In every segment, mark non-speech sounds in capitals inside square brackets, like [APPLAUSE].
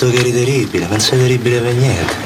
detto che eri terribile, non sei terribile per niente.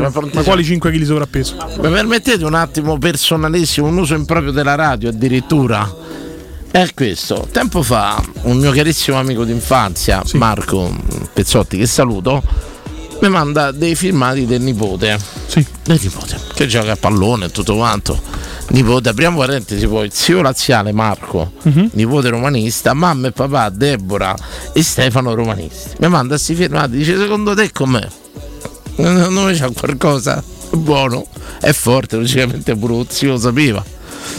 Prontissimo. Ma quali 5 kg sovrappeso? Mi permettete un attimo personalissimo, un uso improprio della radio addirittura? È questo. Tempo fa un mio carissimo amico d'infanzia, Marco Pezzotti, che saluto, mi manda dei filmati del nipote. Sì. Del nipote, che gioca a pallone e tutto quanto. Nipote, apriamo parentesi poi, zio laziale Marco, Mhm. nipote romanista, mamma e papà Deborah e Stefano romanisti. Mi manda questi filmati, dice secondo te com'è? Secondo me c'è qualcosa buono, è forte, logicamente pure lo sapeva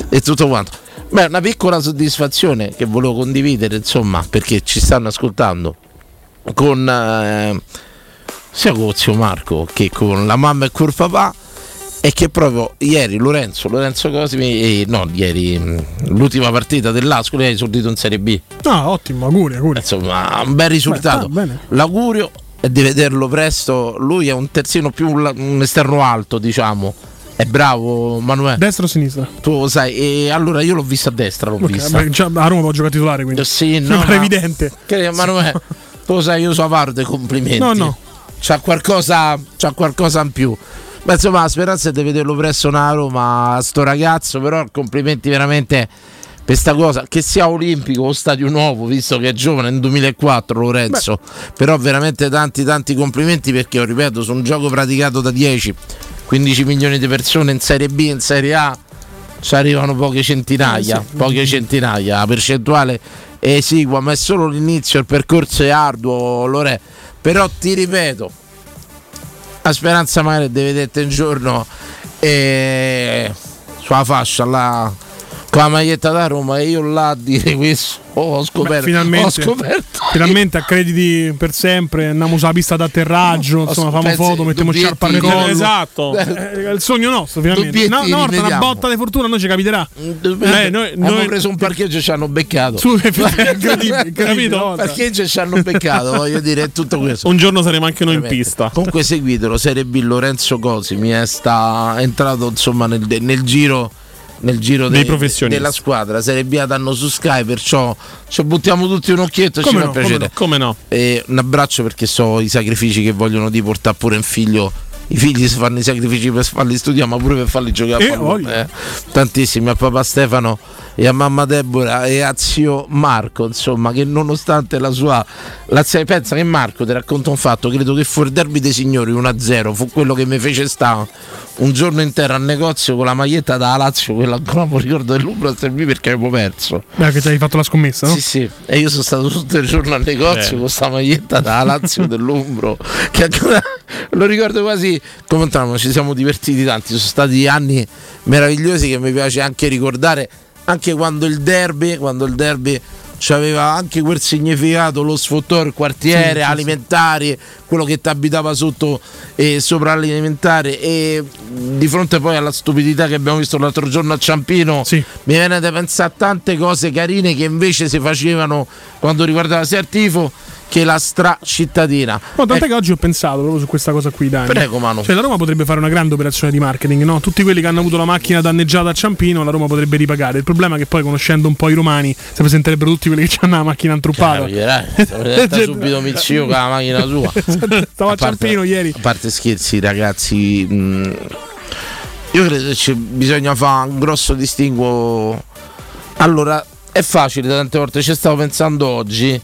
e tutto quanto. Beh, una piccola soddisfazione che volevo condividere, insomma, perché ci stanno ascoltando con eh, sia con zio Marco che con la mamma e col papà è che proprio ieri Lorenzo, Lorenzo Cosimi, eh, no, ieri mh, l'ultima partita dell'Ascoli ha esordito in Serie B. No, ottimo, auguri, auguri. Insomma, un bel risultato. Beh, ah. L'augurio è di vederlo presto. Lui è un terzino più un esterno alto, diciamo. È bravo Manuele. Destra o sinistra? Tu lo sai, e allora io l'ho visto a destra, l'ho Ok, vista. beh, a Roma può giocare titolare quindi. Sì, no, no. evidente. Che Manuele, tu lo sai, io so avaro dei complimenti. No, no. C'ha qualcosa, c'ha qualcosa in più. Ma insomma, la speranza è di vederlo presto a Roma, sto ragazzo, però complimenti veramente questa cosa, che sia olimpico o stadio nuovo, visto che è giovane, nel 2004 Lorenzo, però veramente tanti tanti complimenti perché, io ripeto, su un gioco praticato da 10, 15 milioni di persone in Serie B, in Serie A, ci arrivano poche centinaia, Eh sì. poche centinaia, la percentuale è esigua, ma è solo l'inizio, il percorso è arduo, Lore. Però ti ripeto, la speranza magari è di vederti un giorno eh, sulla fascia là con la maglietta da Roma e io là a dire questo oh, ho scoperto, Beh, finalmente, ho scoperto finalmente accrediti per sempre, andiamo sulla pista d'atterraggio, insomma, famo foto, mettiamo sciarpa alle Dubietti- collo. Esatto. Eh, è il sogno nostro, finalmente. Dubietti No, una botta di fortuna a noi ci capiterà. Eh, noi- abbiamo noi- preso un parcheggio e ci hanno beccato Su, è incredibile, [LAUGHS] Capito? volta. parcheggio e ci hanno beccato voglio dire è tutto questo Un giorno saremo anche noi in Veramente. pista. Comunque seguitelo, Serie B Lorenzo Cosi mi è sta è entrato insomma nel, nel giro nel giro Dei de- professionisti. della squadra Serie B danno su Sky perciò ci buttiamo tutti un occhietto e ci Come fa no, come piacere Come no? E un abbraccio perché so i sacrifici che vogliono di portare pure un figlio i figli si fanno i sacrifici per farli studiare ma pure per farli giocare Eh, a pallone voglio. eh. tantissimi a papà Stefano e a mamma Deborah e a zio Marco insomma che nonostante la sua la pensa che Marco ti racconta un fatto credo che fu il derby dei signori 1-0 fu quello che mi fece stare un giorno intero al negozio con la maglietta da Lazio quella ancora mi ricordo dell'Umbro a servire perché avevo perso Beh, che ti hai fatto la scommessa, no? sì, sì, e io sono stato tutto il giorno al negozio Bene. con questa maglietta da Lazio dell'Umbro. Che ancora [LAUGHS] lo ricordo quasi come entrammo, ci siamo divertiti tanti. Sono stati anni meravigliosi che mi piace anche ricordare, anche quando il derby, quando il derby aveva anche quel significato, lo sfottò, il quartiere, Sì, sì, sì. alimentari, quello che ti abitava sotto e sopra l'alimentare e di fronte poi alla stupidità che abbiamo visto l'altro giorno a Ciampino mi viene da pensare a tante cose carine che invece si facevano quando riguardava sia il tifo che la stra cittadina. No, tant'è Eh, che oggi ho pensato proprio su questa cosa qui, Dani. Prego, Manu. Cioè, la Roma potrebbe fare una grande operazione di marketing, no? Tutti quelli che hanno avuto la macchina danneggiata a Ciampino, la Roma potrebbe ripagare. Il problema è che poi, conoscendo un po' i romani, si presenterebbero tutti quelli che hanno la macchina antruppata. Presenta [LAUGHS] subito Mizio con la macchina sua. [LAUGHS] Stavo a A parte- Ciampino ieri. A parte scherzi, ragazzi, mh, io credo che bisogna fare un grosso distinguo. Allora, è facile, tante volte ci stavo pensando oggi.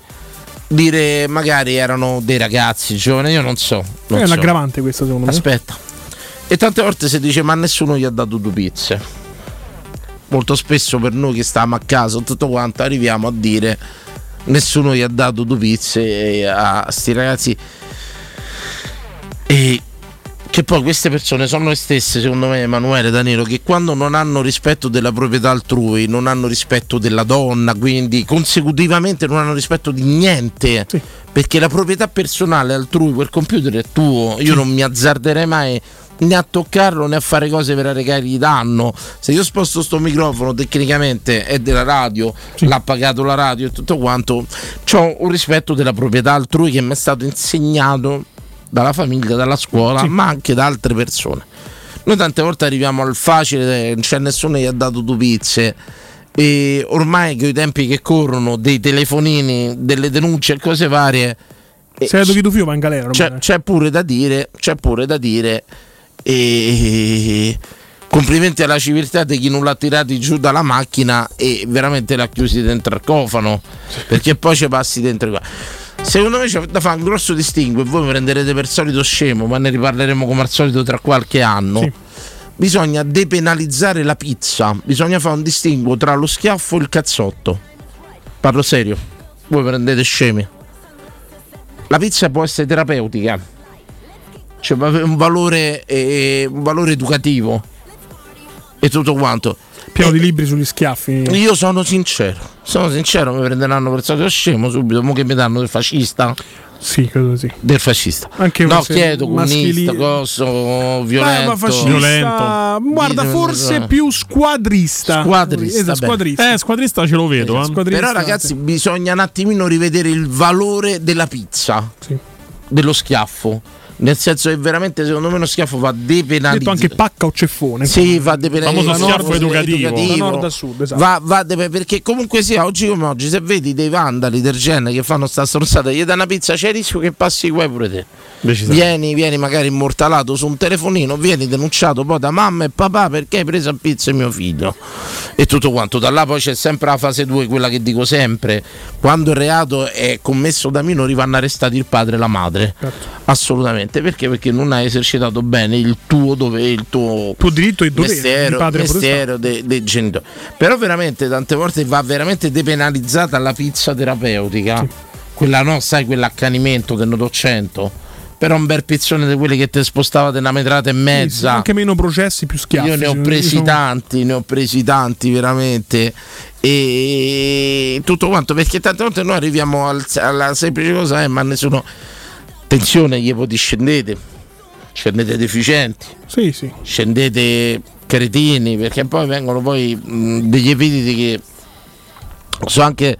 Dire magari erano dei ragazzi giovani, io non so. non è so. l'aggravante questa, secondo me. Aspetta. E tante volte si dice ma nessuno gli ha dato due pizze. Molto spesso per noi che stavamo a casa tutto quanto arriviamo a dire nessuno gli ha dato due pizze e a sti ragazzi. E che poi queste persone sono le stesse, secondo me, Emanuele Danilo, che quando non hanno rispetto della proprietà altrui, non hanno rispetto della donna, quindi consecutivamente non hanno rispetto di niente. Sì. Perché la proprietà personale altrui, quel computer è tuo, io non mi azzarderei mai né a toccarlo né a fare cose per arrecargli danno. Se io sposto sto microfono tecnicamente è della radio, l'ha pagato la radio e tutto quanto, ho un rispetto della proprietà altrui che mi è stato insegnato dalla famiglia, dalla scuola, ma anche da altre persone. Noi tante volte arriviamo al facile, non c'è nessuno che gli ha dato due pizze. E ormai con i tempi che corrono, dei telefonini, delle denunce e cose varie, eh, Se chi tu fio va in galera. c'è, c'è pure da dire, c'è pure da dire. E complimenti alla civiltà di chi non l'ha tirati giù dalla macchina e veramente l'ha chiusi dentro al cofano. Perché poi ci passi dentro qua. Secondo me c'è da fare un grosso distinguo e voi mi prenderete per solito scemo, ma ne riparleremo come al solito tra qualche anno. Sì. Bisogna depenalizzare la pizza, bisogna fare un distinguo tra lo schiaffo e il cazzotto. Parlo serio, voi prendete scemi. La pizza può essere terapeutica, cioè un valore, eh, un valore educativo e tutto quanto. Pieno Eh, di libri sugli schiaffi. Io sono sincero, sono sincero, mi prenderanno per solito scemo subito, mo che mi danno del fascista, Sì, credo sì. del fascista. Anche no, chiedo, maschili- comunista, coso, Eh, violento. Violento. Guarda, forse più squadrista. Squadrista, Esatto, beh. squadrista. Eh, squadrista ce lo vedo. eh. Squadrista, Però ragazzi bisogna un attimino rivedere il valore della pizza, Sì. dello schiaffo. Nel senso che veramente secondo me uno schiaffo va depenalizzato. detto anche pacca o ceffone. Sì, va depenalizzato. Famoso schiaffo educativo. Da nord a sud, esatto. Va, va de- perché comunque sia oggi come oggi, se vedi dei vandali del genere che fanno sta stronzata, gli dà una pizza, c'è il rischio che passi qua pure te. Vieni, vieni magari immortalato su un telefonino, vieni denunciato poi da mamma e papà perché hai preso a pizza mio figlio. E tutto quanto. Da là poi c'è sempre la fase 2, quella che dico sempre. Quando il reato è commesso da minori vanno arrestati il padre e la madre. Certo. Assolutamente. Perché? Perché non hai esercitato bene il tuo dove il tuo Tuo diritto e dovere padre mestiere dei, dei genitori. Però veramente tante volte va veramente depenalizzata la pizza terapeutica. Quella no, sai, quell'accanimento che ne do 100. Però un bel pizzone di quelli che ti spostavate una metrata e Sì, sì, mezza. anche meno processi, più schiaffi. Io ne ho presi sono- tanti, ne ho presi tanti veramente. E tutto quanto perché tante volte noi arriviamo al- alla semplice cosa, eh, ma nessuno. Attenzione, gli voti scendete, scendete deficienti, Sì, sì. scendete cretini, perché poi vengono poi mh, degli epiteti che sono anche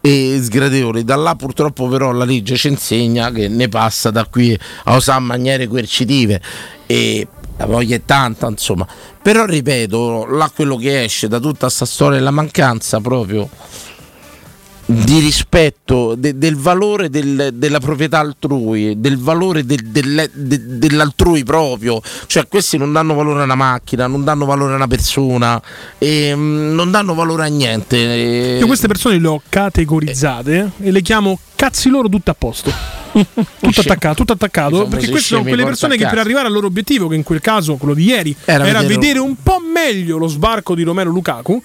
eh, sgradevoli. Da là purtroppo però la legge ci insegna che ne passa da qui a usare maniere coercitive e la voglia è tanta, insomma. Però ripeto, là quello che esce da tutta questa storia è la mancanza proprio di rispetto de- del valore del- della proprietà altrui, del valore del- del- de- dell'altrui proprio. Cioè, questi non danno valore a una macchina, non danno valore a una persona, e, mm, non danno valore a niente. Io queste persone le ho categorizzate e le chiamo cazzi loro tutte a posto. [LAUGHS] tutto attaccato, tutto attaccato. Perché queste sono quelle persone che per arrivare al loro obiettivo, che in quel caso quello di ieri, Era era, vedere- vedere un po' meglio lo sbarco di Romero Lukaku.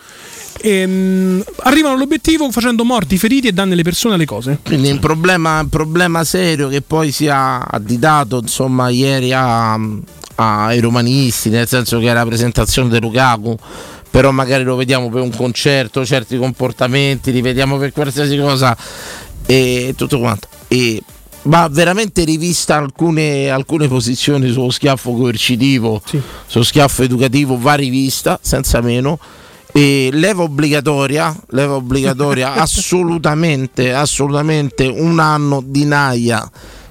Ehm, arrivano all'obiettivo facendo morti, feriti e danni alle persone e alle cose. Quindi un problema, un problema serio che poi si è additato insomma ieri a- ai romanisti, nel senso che è la presentazione di Lukaku, però magari lo vediamo per un concerto, certi comportamenti, li vediamo per qualsiasi cosa e tutto quanto. E va veramente rivista alcune, alcune posizioni sullo schiaffo coercitivo, Sì. sullo schiaffo educativo, va rivista senza meno. E leva obbligatoria, leva obbligatoria [LAUGHS] assolutamente, assolutamente un anno di naia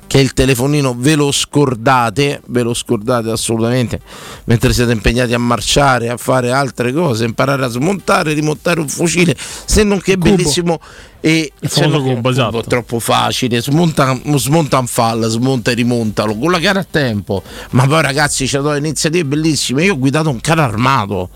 che il telefonino ve lo scordate, ve lo scordate assolutamente, mentre siete impegnati a marciare, a fare altre cose, imparare a smontare, rimontare un fucile, se non che è Cubo. bellissimo e Il che- cubo, esatto. troppo facile, smonta, smonta un fall, smonta e rimontalo, con la gara a tempo, ma poi ragazzi c'è delle iniziative bellissime, io ho guidato un carro armato.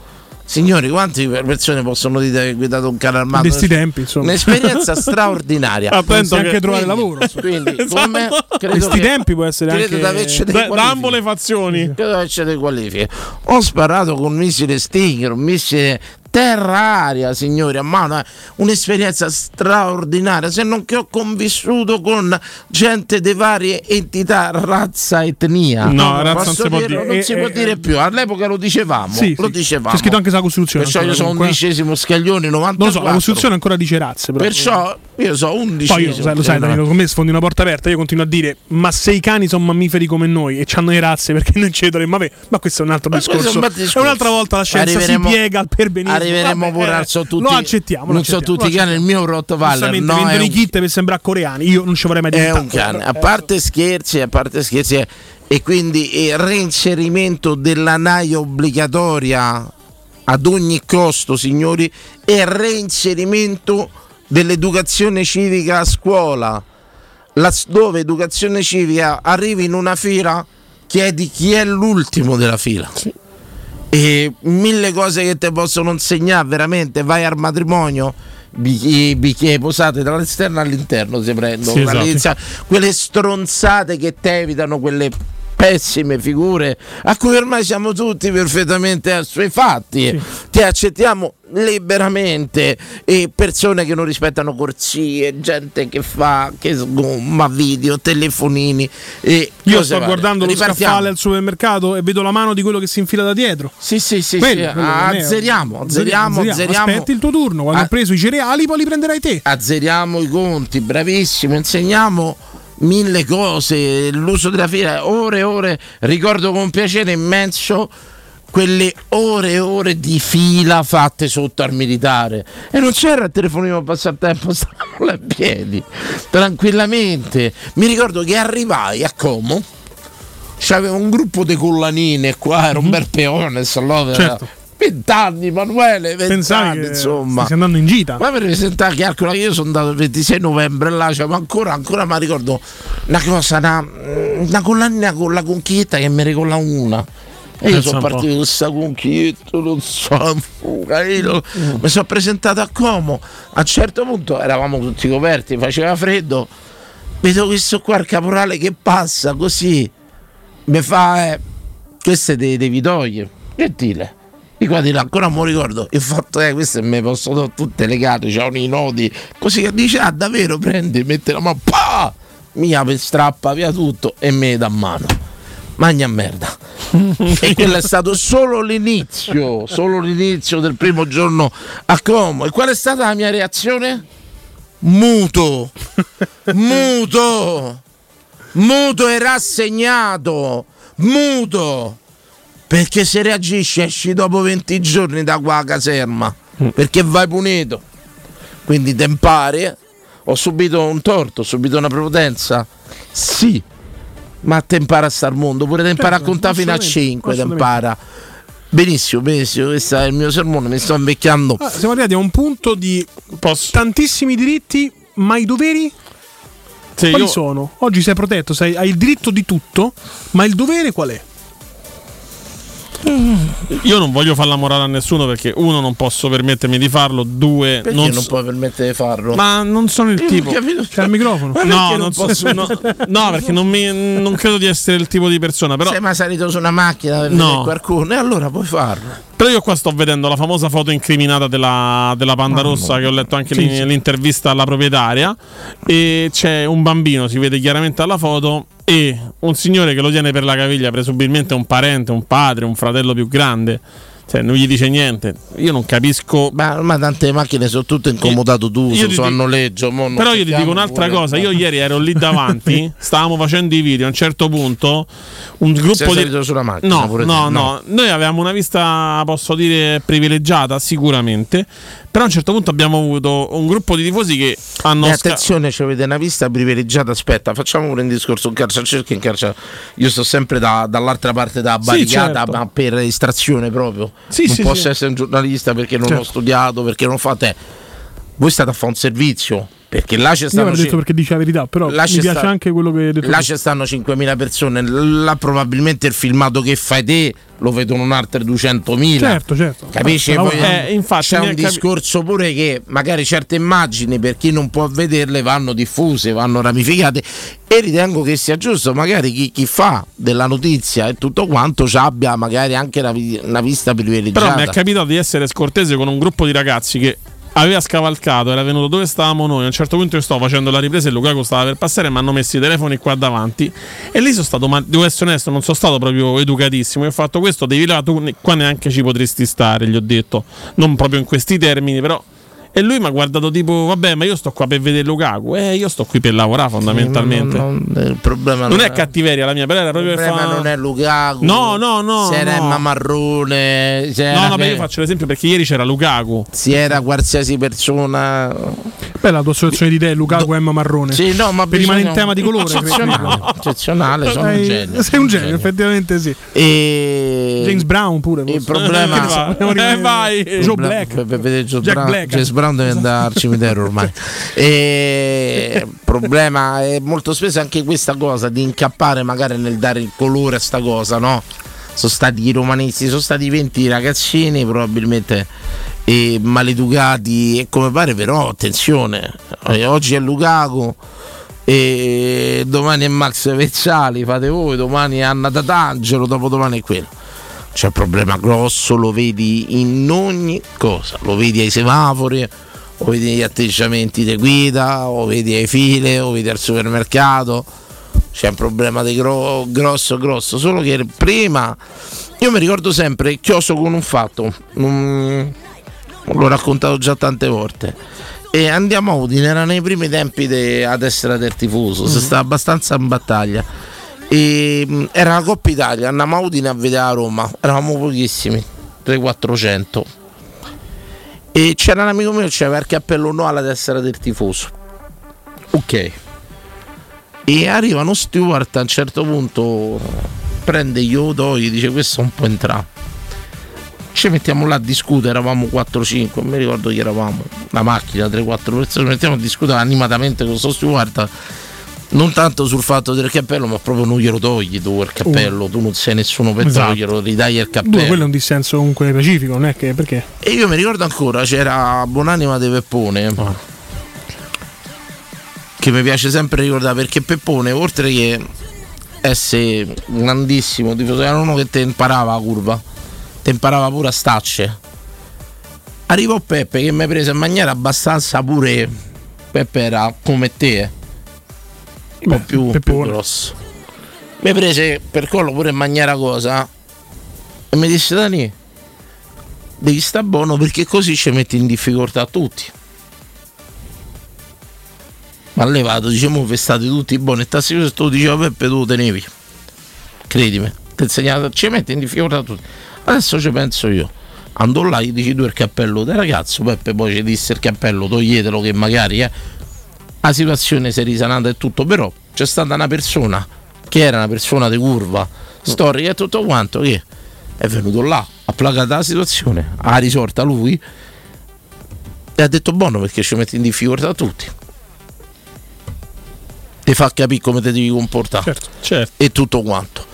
Signori, quante persone possono dire che ho guidato un carro armato? In questi tempi, insomma. Un'esperienza [LAUGHS] straordinaria. Attento Pensi anche che- a trovare Quindi- lavoro. Quindi, [LAUGHS] Esatto. come credo Questi che- tempi può essere credo anche- di averci dei Da, da ambo le fazioni. Credo che c'è delle qualifiche. Ho sparato con un missile Stinger, un missile terra-aria, signori, a mano. eh. Un'esperienza straordinaria, se non che ho convissuto con gente di varie entità, razza, etnia. No, razza non si può dirlo? dire. Non si Eh, può eh, dire più. All'epoca lo dicevamo. Sì, lo sì. dicevamo. C'è scritto anche sulla Costituzione. Perciò io sono comunque. undicesimo scaglione 94. Non lo so, la Costituzione ancora dice razze, però. Perciò io so Poi undicesimo. io, lo sai, Danilo, con me sfondi una porta aperta. Io continuo a dire: Ma se i cani sono mammiferi come noi e hanno le razze, perché non ci dovremmo avere? Ma questo è un altro Ma discorso. è un bel discorso. E un'altra volta la scienza si piega al perbenismo. Arriveremo Vabbè, pure eh, al so tutti. Lo accettiamo. non so tutti i cani. Il mio Rottweiler no, è vendono i kit per sembrare coreani. Io non ci vorrei mai è diventare. un cane. A parte scherzi, a parte scherzi, eh, e quindi il reinserimento della naia obbligatoria ad ogni costo, signori, e reinserimento dell'educazione civica a scuola. Laddove educazione civica arrivi in una fila, chiedi chi è l'ultimo della fila. E mille cose che ti possono insegnare veramente. Vai al matrimonio, bicchieri, bicchieri posate dall'esterno all'interno si prendono. Sì, esatto. Quelle stronzate che ti evitano quelle pessime figure a cui ormai siamo tutti perfettamente assuefatti. Ti accettiamo liberamente e persone che non rispettano corsie, gente che fa che sgomma video, telefonini e Io sto guardando lo Ripartiamo. scaffale al supermercato e vedo la mano di quello che si infila da dietro. Sì, sì, sì, Quello, sì. quello azzeriamo, azzeriamo, azzeriamo. Aspetti il tuo turno, quando Ah. hai preso i cereali poi li prenderai te. azzeriamo i conti, bravissimo, insegniamo mille cose, l'uso della fila, ore e ore, ricordo con piacere immenso quelle ore e ore di fila fatte sotto al militare e non c'era il telefonino [LAUGHS] a passatempo, stavamo là in piedi, tranquillamente. Mi ricordo che arrivai a Como, c'aveva un gruppo di collanine qua, era un bel peone, allora, Certo. 20 anni, Emanuele, 20 Pensavi anni, che insomma. stai andando in gita. Ma per presentare calcola che io sono andato il 26 novembre là, cioè, ma ancora, ancora mi ricordo una cosa, una, una collanina con la conchietta che mi ricolla una. E io sono partito con questa conchietta, non so, fuga, io mi sono presentato a Como. A un certo punto eravamo tutti coperti, faceva freddo. Vedo questo qua, il caporale che passa così, mi fa, eh, queste te devi togliere. Gentile. Di qua di là, ancora non mi ricordo. Il fatto è queste me le posso dare tutte legate, c'hanno i nodi. Così che dice, ah davvero, prendi, mette la mano, pa! mi apre, strappa via tutto e me dà mano. Magna merda. [LAUGHS] e quello è stato solo l'inizio, solo l'inizio del primo giorno a Como. E qual è stata la mia reazione? Muto, muto, muto e rassegnato, muto. Perché se reagisci esci dopo 20 giorni da qua a caserma, perché vai punito. Quindi te impari. Ho subito un torto, ho subito una prepotenza. Sì, ma te impara a star al mondo, pure te impara Certo, a contare fino a assolutamente, 5, te impara. Benissimo, benissimo, questo è il mio sermone, mi sto invecchiando. Ah, siamo arrivati a un punto di Posso? tantissimi diritti, ma i doveri Sì, quali io- sono? Oggi sei protetto, sei- hai il diritto di tutto, ma il dovere qual è? Io non voglio far la morale a nessuno perché uno non posso permettermi di farlo, due Perché non, non, so- puoi permettere di farlo? ma non sono il Io tipo. C'è il microfono. Ma No, non non so- posso- no, no, perché non, mi- non credo di essere il tipo di persona. Però, Sei mai salito su una macchina per No. vedere qualcuno e allora puoi farlo. però io qua sto vedendo la famosa foto incriminata della, della Panda Rossa che ho letto anche sì. l'intervista alla proprietaria. E c'è un bambino, si vede chiaramente alla foto, e un signore che lo tiene per la caviglia, presumibilmente un parente, un padre, un fratello più grande. Cioè, non gli dice niente. Io non capisco. Ma ormai tante macchine sono tutte in comodato Io d'uso, sono a noleggio. Però io ti dico un'altra pure- cosa. Io ieri ero lì davanti, [LAUGHS] stavamo facendo i video. A un certo punto, un gruppo Sei di. sulla macchina No, te? no, no, noi avevamo una vista, posso dire, privilegiata, sicuramente. Però a un certo punto abbiamo avuto un gruppo di tifosi che hanno. E sca- attenzione, ci avete una vista privilegiata. Aspetta, facciamo pure un discorso. Un calciacerchio in calcio. Io sto sempre da- dall'altra parte della Sì, barricata, certo. ma per distrazione proprio. Sì, non sì, posso sì. essere un giornalista perché non Certo. ho studiato, perché non fate. Voi state a fare un servizio. Perché là ci Io stanno. avrei detto ci- perché dice la verità, però Là mi piace sta- anche quello che hai detto. Là ci stanno 5.000 persone, là probabilmente il filmato che fai te lo vedono un'altra 200.000. Certo, certo. Capisci? Poi. Eh, infatti, c'è un capi- discorso pure che magari certe immagini per chi non può vederle vanno diffuse, vanno ramificate e ritengo che sia giusto magari chi, chi fa della notizia e tutto quanto ci abbia magari anche una, vi- una vista privilegiata. Però mi è capitato di essere scortese con un gruppo di ragazzi che aveva scavalcato, era venuto dove stavamo noi. A un certo punto io stavo facendo la ripresa e Lukaku stava per passare mi hanno messo i telefoni qua davanti. E lì sono stato, ma devo essere onesto, non sono stato proprio educatissimo. Io ho fatto questo, devi là, tu qua neanche ci potresti stare, gli ho detto. Non proprio in questi termini, però. E lui mi ha guardato tipo, vabbè, ma io sto qua per vedere Lukaku. Eh, io sto qui per lavorare fondamentalmente. Non, non- il problema non è cattiveria la mia, però era Il proprio per problema fa- non è Lukaku. No, no, no, Se era no. Emma Marrone, se No, era, no, beh, io faccio l'esempio perché ieri c'era Lukaku. se era qualsiasi persona. Beh, la tua associazione di idee, Lukaku e Emma Marrone. Sì, no, ma per rimanere in tema di colore. Eccezionale, eccezionale, sono un Sei- genio. Sei un genio, effettivamente sì. E James Brown pure. il forse. problema- Che so, vogliamo Eh, vai. Joe Black. Jack Black. James Brown deve andare al cimitero ormai. [LAUGHS] E il problema è molto spesso anche questa cosa di incappare magari nel dare il colore a sta cosa, no? Sono stati i romanisti, sono stati 20 ragazzini probabilmente eh, maleducati e come pare però attenzione, eh, oggi è Lukaku e domani è Max Vezzali, fate voi, domani è Anna Tatangelo, dopodomani è quello. C'è un problema grosso, lo vedi in ogni cosa, lo vedi ai semafori, lo vedi negli atteggiamenti di guida, lo vedi ai file, lo vedi al supermercato. C'è un problema di gro- grosso, grosso. Solo che prima io mi ricordo sempre, chioso con un fatto, non- l'ho raccontato già tante volte. E andiamo a Udine, era nei primi tempi de- a destra del tifoso, si stava abbastanza in battaglia. E, mh, era la Coppa Italia, andavamo a Udine a vedere a Roma, eravamo pochissimi, 300-400. E c'era un amico mio che aveva il cappello no alla destra del tifoso. Ok. E arriva uno steward a un certo punto, prende gli dice questo non può entrare. Ci mettiamo là a discutere, eravamo 4-5, non mi ricordo chi eravamo, la macchina, 3-4 persone, ci mettiamo a discutere animatamente con questo steward non tanto sul fatto del cappello, ma proprio non glielo togli tu il cappello, tu non sei nessuno per Esatto. toglierlo, ridai il Due, cappello. quello è un dissenso comunque pacifico, non è che perché? E io mi ricordo ancora, c'era Buonanima di Peppone. Che mi piace sempre ricordare perché Peppone, oltre che essere grandissimo tifoso, era uno che ti imparava la curva, ti imparava pure a stacce. Arrivò Peppe che mi prese in maniera abbastanza pure. Peppe era come te. Un po' più, più grosso. Mi prese per collo pure in maniera cosa e mi disse Dani, devi sta buono perché così ci metti in difficoltà tutti. Ma levato, diciamo che state tutti buoni e tassi se tu diceva Peppe tu lo tenevi. Credimi, ti insegnato, ci metti in difficoltà tutti. Adesso ci penso io. Andò là, gli dici tu il cappello del ragazzo, Peppe poi ci disse il cappello, toglietelo che magari eh. La situazione si è risanata e tutto, però c'è stata una persona che era una persona di curva, storica e tutto quanto, che è venuto là, ha placato la situazione, ha risolta lui e ha detto buono perché ci metti in difficoltà tutti. Ti fa capire come ti devi comportare Certo. Certo. e tutto quanto.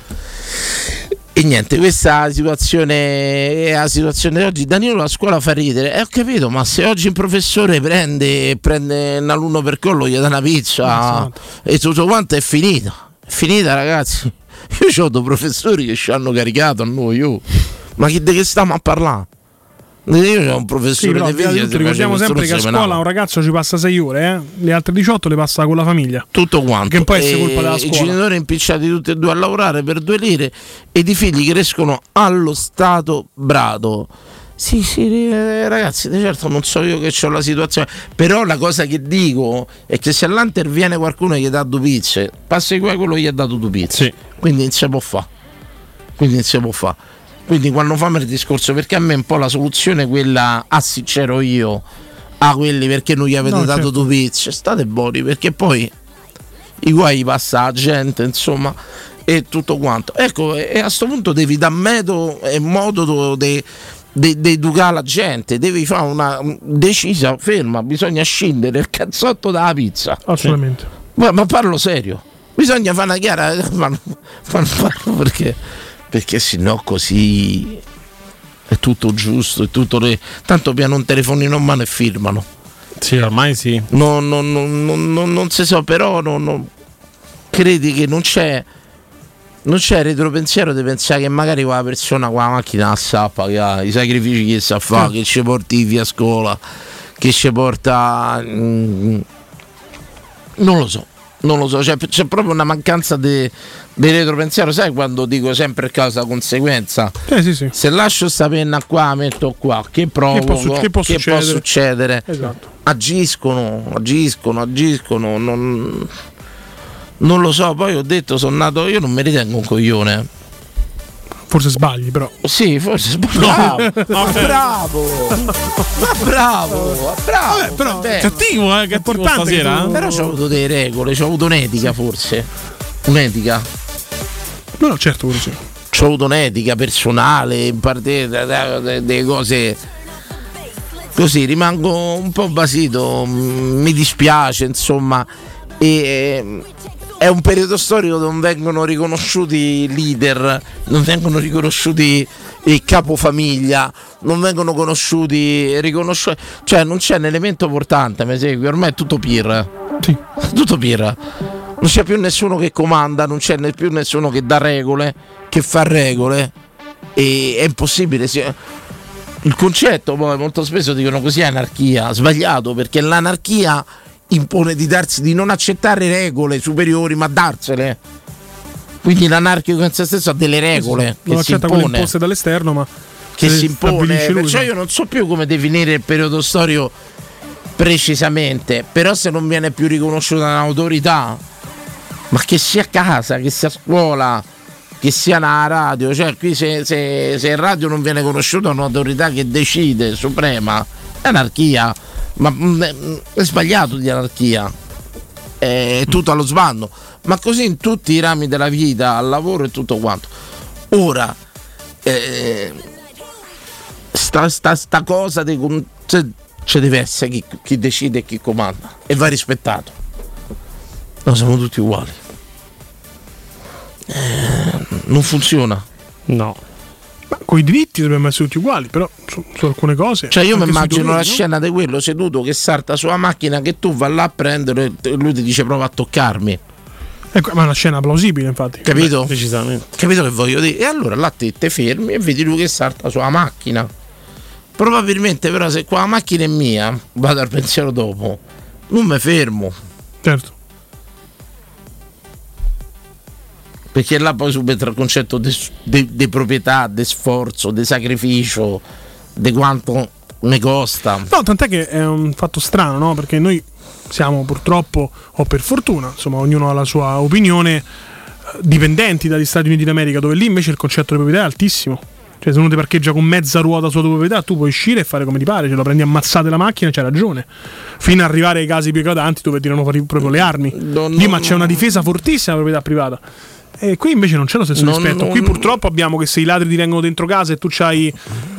E niente, questa situazione è la situazione di oggi. Danilo la scuola fa ridere. E ho capito, ma se oggi il professore prende, prende un alunno per collo, gli dà una pizza Esatto. e tutto quanto è finita. È finita, ragazzi. Io ho due professori che ci hanno caricato a noi. io. Ma chi, di che stiamo a parlare? Io ho un Sì, professore però di tutto, ricordiamo sempre che a scuola un ragazzo ci passa 6 ore, eh? le altre 18 le passa con la famiglia. tutto quanto. Che poi è colpa della I scuola. genitori impicciati tutti e due a lavorare per due lire ed i figli crescono allo stato brado. Sì, sì, eh, ragazzi, di certo non so io che ho la situazione, però la cosa che dico è che se all'Anter viene qualcuno e gli dà due pizze, passa qua quello gli ha dato due pizze. Sì. Quindi non si può fare. Quindi non si può fare. Quindi quando fanno il discorso, perché a me un po' la soluzione è quella, ah sì c'ero io, a quelli perché non gli avete No, dato certo. due pizze, state buoni perché poi i guai passa la gente, insomma, e tutto quanto. Ecco, e a questo punto devi dar metodo e modo di educare la gente, devi fare una decisa, ferma, bisogna scindere il cazzotto dalla pizza. Assolutamente. Ma, ma parlo serio, bisogna fare una chiara, [LAUGHS] ma, ma non parlo perché, perché sennò così è tutto giusto, è tutto re- tanto piano un telefonino in mano e firmano. Sì, ormai sì. Non, non, non, si so, però credi che non c'è non c'è retropensiero di pensare che magari quella persona con la macchina la sa pagare i sacrifici che sa fare, che ci porti via a scuola, che ci porta. mm, non lo so, non lo so, c'è, c'è proprio una mancanza di di retropensiero, sai quando dico sempre causa conseguenza? Eh sì, sì. Se lascio sta penna qua, metto qua, che provo, può su- che può succedere? succedere? Esatto. agiscono, agiscono, agiscono, non, non lo so, poi ho detto sono nato, io non mi ritengo un coglione. Forse sbagli, però. Sì, forse [LAUGHS] bravo, ma bravo, ma bravo, bravo, Vabbè, però- vabbè. Cattivo, eh, cattivo importante stasera. che tu- eh? però ho avuto delle regole, ho avuto un'etica forse, un'etica, No, no, certo, quello sì. ho avuto un'etica personale, in parte de- de- de- delle cose così, rimango un po' basito, mm, mi dispiace insomma, e, è un periodo storico dove non vengono riconosciuti leader, non vengono riconosciuti i capofamiglia, non vengono conosciuti, riconosciuti, cioè non c'è un elemento portante, mi segui, ormai è tutto peer, Sì. tutto peer. Non c'è più nessuno che comanda, non c'è ne- più nessuno che dà regole, che fa regole. E è impossibile. si- Il concetto poi molto spesso dicono così è anarchia, sbagliato perché l'anarchia impone di darsi di non accettare regole superiori, ma darsele. Quindi l'anarchico in se stesso ha delle regole Non che si accetta quelle impone imposte dall'esterno, ma che si impone. Perciò io non so più come definire il periodo storico precisamente, però se non viene più riconosciuta un'autorità, ma che sia a casa, che sia a scuola, che sia una radio, cioè qui se, se, se in radio non viene conosciuta un'autorità che decide suprema, è anarchia, ma mm, mm, è sbagliato di anarchia, è tutto allo sbando, ma così in tutti i rami della vita, al lavoro e tutto quanto. Ora, eh, sta, sta, sta cosa con- cioè, ci deve essere chi, chi decide e chi comanda e va rispettato. No, siamo tutti uguali. Eh, non funziona. No. Ma con i diritti dobbiamo essere tutti uguali, però su, su alcune cose. Cioè, io mi immagino la no? scena di quello seduto che salta sulla macchina che tu vai là a prendere e lui ti dice prova a toccarmi. Ecco, ma è una scena plausibile, infatti. Capito? Decisamente. Capito che voglio dire? E allora là te, te fermi e vedi lui che salta sulla macchina. Probabilmente, però, se qua la macchina è mia, vado al pensiero dopo, non mi fermo. Certo. Perché là poi subentra il concetto di proprietà, di sforzo, di sacrificio, di quanto ne costa. No, tant'è che è un fatto strano, no? Perché noi siamo purtroppo, o per fortuna, insomma, ognuno ha la sua opinione, eh, dipendenti dagli Stati Uniti d'America, dove lì invece il concetto di proprietà è altissimo. Cioè, se uno ti parcheggia con mezza ruota sulla tua proprietà, tu puoi uscire e fare come ti pare, ce lo prendi ammazzate la macchina, c'hai ragione. Fino ad arrivare ai casi più eclatanti dove tirano fuori proprio le armi. No, no, Lì, ma c'è una difesa fortissima della proprietà privata. E qui invece non c'è lo stesso non, rispetto. Qui purtroppo abbiamo che se i ladri ti vengono dentro casa e tu hai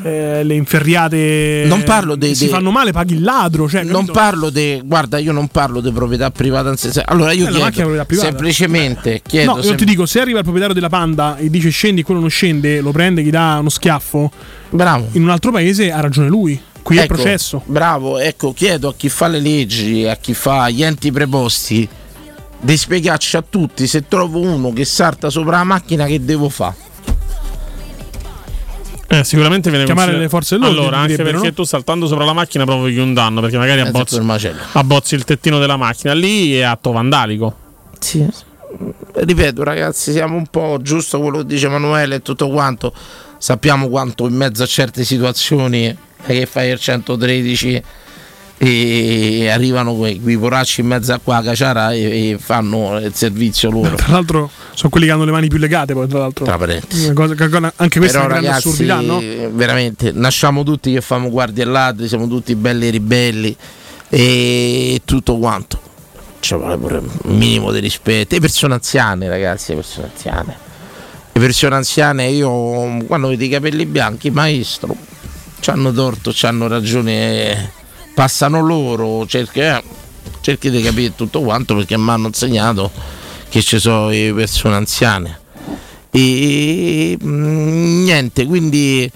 eh, le inferriate non parlo dei, si de... fanno male, paghi il ladro. Cioè, non parlo di. Guarda, io non parlo di proprietà privata. Allora io eh, chiedo semplicemente. Chiedo no, io ti dico: se arriva il proprietario della panda e dice scendi, quello non scende, lo prende, gli dà uno schiaffo. Bravo. In un altro paese ha ragione lui. Qui ecco, è processo. Bravo, ecco, chiedo a chi fa le leggi, a chi fa gli enti preposti di spiegarci a tutti se trovo uno che salta sopra la macchina che devo fare. Eh, sicuramente viene chiamare le forze dell'ordine. Allora, anche perché no? tu saltando sopra la macchina provochi un danno, perché magari abbozzi, abbozzi il tettino della macchina, lì è atto vandalico. Sì. Ripeto, ragazzi, siamo un po' giusto quello che dice Emanuele e tutto quanto. Sappiamo quanto in mezzo a certe situazioni che fai il 113 e arrivano quei, quei poracci in mezzo a qua a caciara e, e, fanno il servizio loro. Tra l'altro sono quelli che hanno le mani più legate, poi tra l'altro. Tra. Cosa, anche questa Però, è una grande ragazzi, assurdità, no? Veramente, nasciamo tutti che famo guardie ladri, siamo tutti belli ribelli e tutto quanto. Ci vuole pure un minimo di rispetto. Le persone anziane, ragazzi, le persone anziane. Le persone anziane, io quando vedo i capelli bianchi, maestro, ci hanno torto, ci hanno ragione passano loro, cerchi, eh, cerchi di capire tutto quanto perché mi hanno insegnato che ci sono le persone anziane. E mh, mm, niente, quindi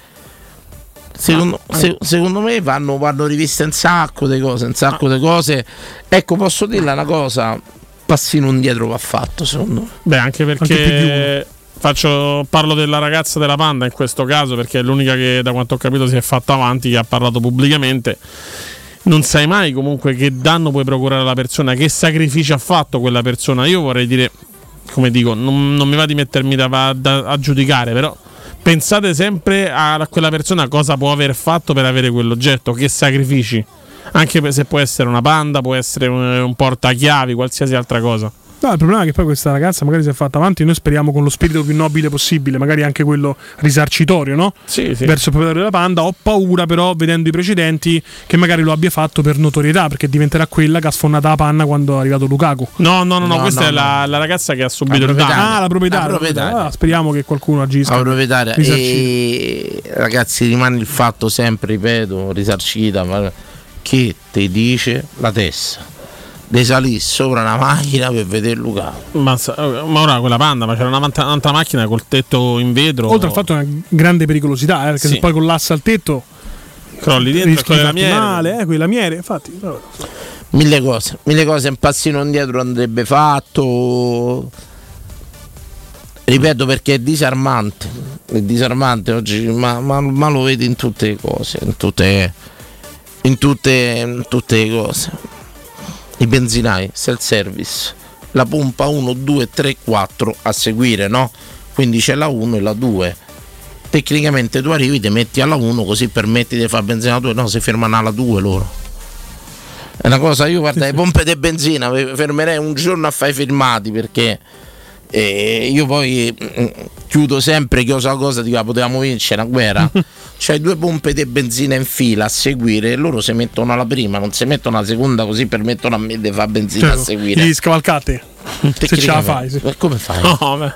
secondo, se, secondo me vanno, vanno, riviste un sacco di cose, un sacco di cose. Ecco, posso dirla una cosa, passino indietro va fatto, secondo me. Beh, anche perché anche Faccio, parlo della ragazza della Panda in questo caso perché è l'unica che da quanto ho capito si è fatta avanti, che ha parlato pubblicamente non sai mai comunque che danno puoi procurare alla persona, che sacrificio ha fatto quella persona. Io vorrei dire, come dico, non, non mi va di mettermi da, da, a giudicare, però pensate sempre a quella persona cosa può aver fatto per avere quell'oggetto, che sacrifici. Anche se può essere una panda, può essere un, un portachiavi, qualsiasi altra cosa. No, il problema è che poi questa ragazza magari si è fatta avanti, noi speriamo con lo spirito più nobile possibile, magari anche quello risarcitorio, no? Sì, sì. Verso il proprietario della Panda. Ho paura però, vedendo i precedenti, che magari lo abbia fatto per notorietà, perché diventerà quella che ha sfondato la panna quando è arrivato Lukaku. No, no, no, no, no questa no, è la, la, ragazza che ha subito il danno. Ah, la proprietà. La proprietaria. Ah, speriamo che qualcuno agisca. La proprietaria. E ragazzi, rimane il fatto sempre, ripeto, risarcita, ma che ti dice la testa di salire sopra una macchina per vedere Luca. Ma, ma, ora quella panda, ma c'era un'altra, un'altra macchina col tetto in vetro. Oltre al fatto una grande pericolosità, eh, perché sì. se poi collassa il tetto crolli dentro con le lamiere. Male, eh, quelle lamiere, infatti. Mille cose, mille cose, un passino indietro andrebbe fatto. Ripeto perché è disarmante, è disarmante oggi, ma, ma, ma lo vedi in tutte le cose, in tutte, in tutte, in tutte le cose i benzinai, self service, la pompa 1, 2, 3, 4 a seguire, no? Quindi c'è la 1 e la 2. Tecnicamente tu arrivi, ti metti alla 1 così permetti di fare benzina alla 2, no, si fermano alla 2 loro. È una cosa, io guarda, le pompe di benzina fermerei un giorno a fare i filmati perché e io poi mm, chiudo sempre che io so cosa dico, ah, potevamo vincere una guerra. [LAUGHS] C'hai due pompe di benzina in fila a seguire e loro si mettono alla prima, non si mettono alla seconda, così permettono a me di fare benzina certo, a seguire. Gli scavalcate. Se ce la fai. Sì. Come fai? No, beh.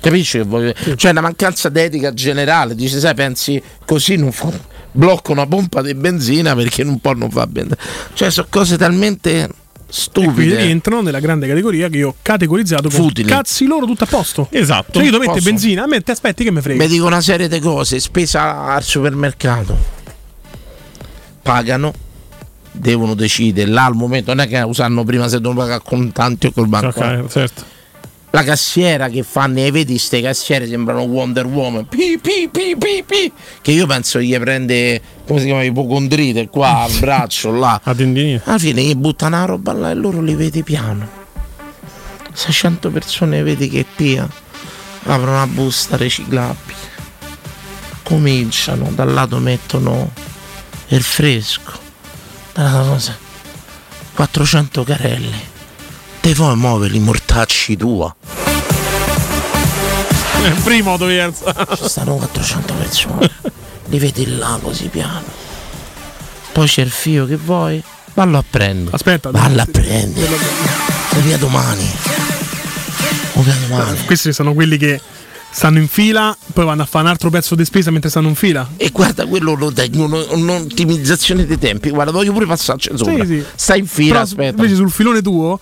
Capisci che voglio? Sì. C'è una mancanza d'etica generale. Dici, sai, pensi così non fa... blocco una pompa di benzina perché non può non fa benzina. Cioè, sono cose talmente stupide. E entrano nella grande categoria che io ho categorizzato come Futili. cazzi loro tutto a posto. Esatto. Cioè io devo mettere benzina, a me ti aspetti che mi frega. Mi dico una serie di cose, spesa al supermercato. Pagano, devono decidere là al momento, non è che usano prima se devono pagare contanti o col banco. Ok, certo la cassiera che fanno e vedi queste cassiere sembrano Wonder Woman. Pi, pi, pi, pi, pi, che io penso gli prende come si chiama ipocondrite qua al braccio là. [LAUGHS] Alla fine gli buttano la roba là e loro li vedi piano. 600 persone vedi che pia. Aprono una busta riciclabile, cominciano, dal lato mettono il fresco, dall'altro cosa, 400 carelle, te vuoi muovere i mortacci tua? Il primo dovevi alzare. Ci stanno 400 persone, [LAUGHS] li vedi là così piano, poi c'è il fio che vuoi, vallo a prendere, Aspetta, vallo a prendere, sei via domani, o via domani. Questi sono quelli che stanno in fila, poi vanno a fare un altro pezzo di spesa mentre stanno in fila. E guarda, quello lo dai uno- un'ottimizzazione dei tempi. Guarda, voglio pure passarci sopra. Sì, sì. Stai in fila, Però aspetta. invece sul filone tuo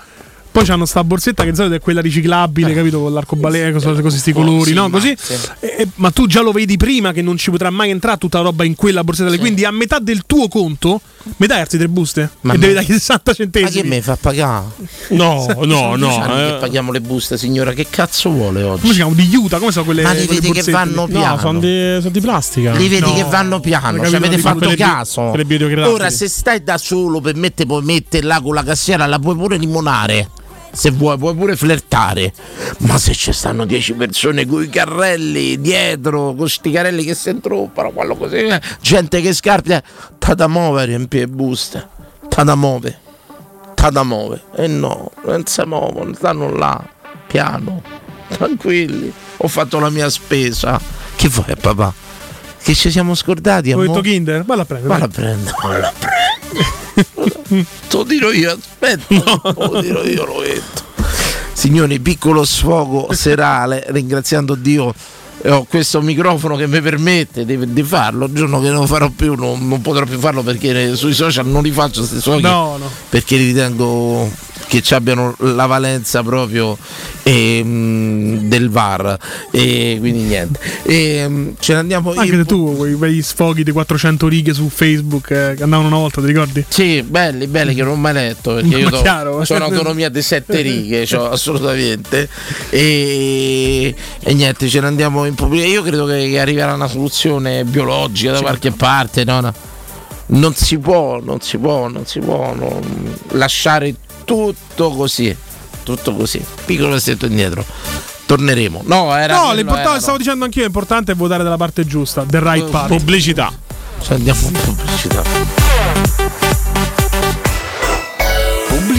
poi c'hanno sta borsetta che di solito è quella riciclabile, capito? Con l'arcobaleno, così, sti colori, no? ma- Così. sì. E- ma tu già lo vedi prima che non ci potrà mai entrare tutta la roba in quella borsetta. Quindi a metà del tuo conto, metà alzi tre buste. Ma e me- devi dare 60 Ma che centesimi. me fa pagare? No, no, no. anni che eh. paghiamo le buste, signora. Che cazzo vuole Come oggi? si chiamano? Di Utah? Come sono quelle Ma li vedi che vanno piano. No, sono di, sono di plastica. Li vedi No, che vanno piano, ci capito, avete fatto bi- caso. Ora, se stai da solo per me, te puoi mettere là con la cassiera, la puoi pure limonare. Se vuoi, puoi pure flirtare. Ma se ci stanno 10 persone con i carrelli dietro, con sti carrelli che si introppano, quello così, eh, gente che scarpia, ta da muovere in piedi buste, ta da muove, ta da muove. E no, non si muovono, stanno là, piano, tranquilli. Ho fatto la mia spesa. Che vuoi, papà? Che ci siamo scordati, Ho detto? Kinder, valla a prendere. Ma la prendo, ma la prendo. [LAUGHS] Te lo dirò io, aspetta, lo dirò io, lo vedo. Signori, piccolo sfogo serale, ringraziando Dio. eh, Ho questo microfono che mi permette di, di farlo. Il giorno che non lo farò più, non, non potrò più farlo perché sui social non li faccio sfoghi No, no. perché ritengo che ci abbiano la valenza proprio ehm, del VAR e quindi niente e, ce ne andiamo Anche tu, quei bei sfoghi di 400 righe su Facebook eh, che andavano una volta, ti ricordi? Sì, belli, belli che non ho mai letto perché io chiaro. ho un'autonomia di sette righe, c'ho [LAUGHS] assolutamente. E, e niente, ce ne andiamo in pubblico. Io credo che, che arriverà una soluzione biologica da qualche parte. no? No. Non si può, non si può, non si può non- lasciare tutto così. Tutto così. Piccolo passetto indietro. Torneremo. No, era. No, l'importante, era, stavo dicendo anch'io, l'importante è votare dalla parte giusta, the right part. Pubblicità. Ci andiamo in pubblicità. Pubblicità.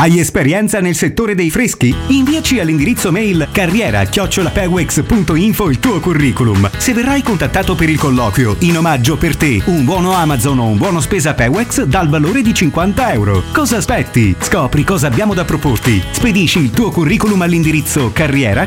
Hai esperienza nel settore dei freschi? Inviaci all'indirizzo mail carriera chiocciolapewex.info il tuo curriculum. Se verrai contattato per il colloquio, in omaggio per te un buono Amazon o un buono spesa Pewex dal valore di 50 euro. Cosa aspetti? Scopri cosa abbiamo da proporti. Spedisci il tuo curriculum all'indirizzo carriera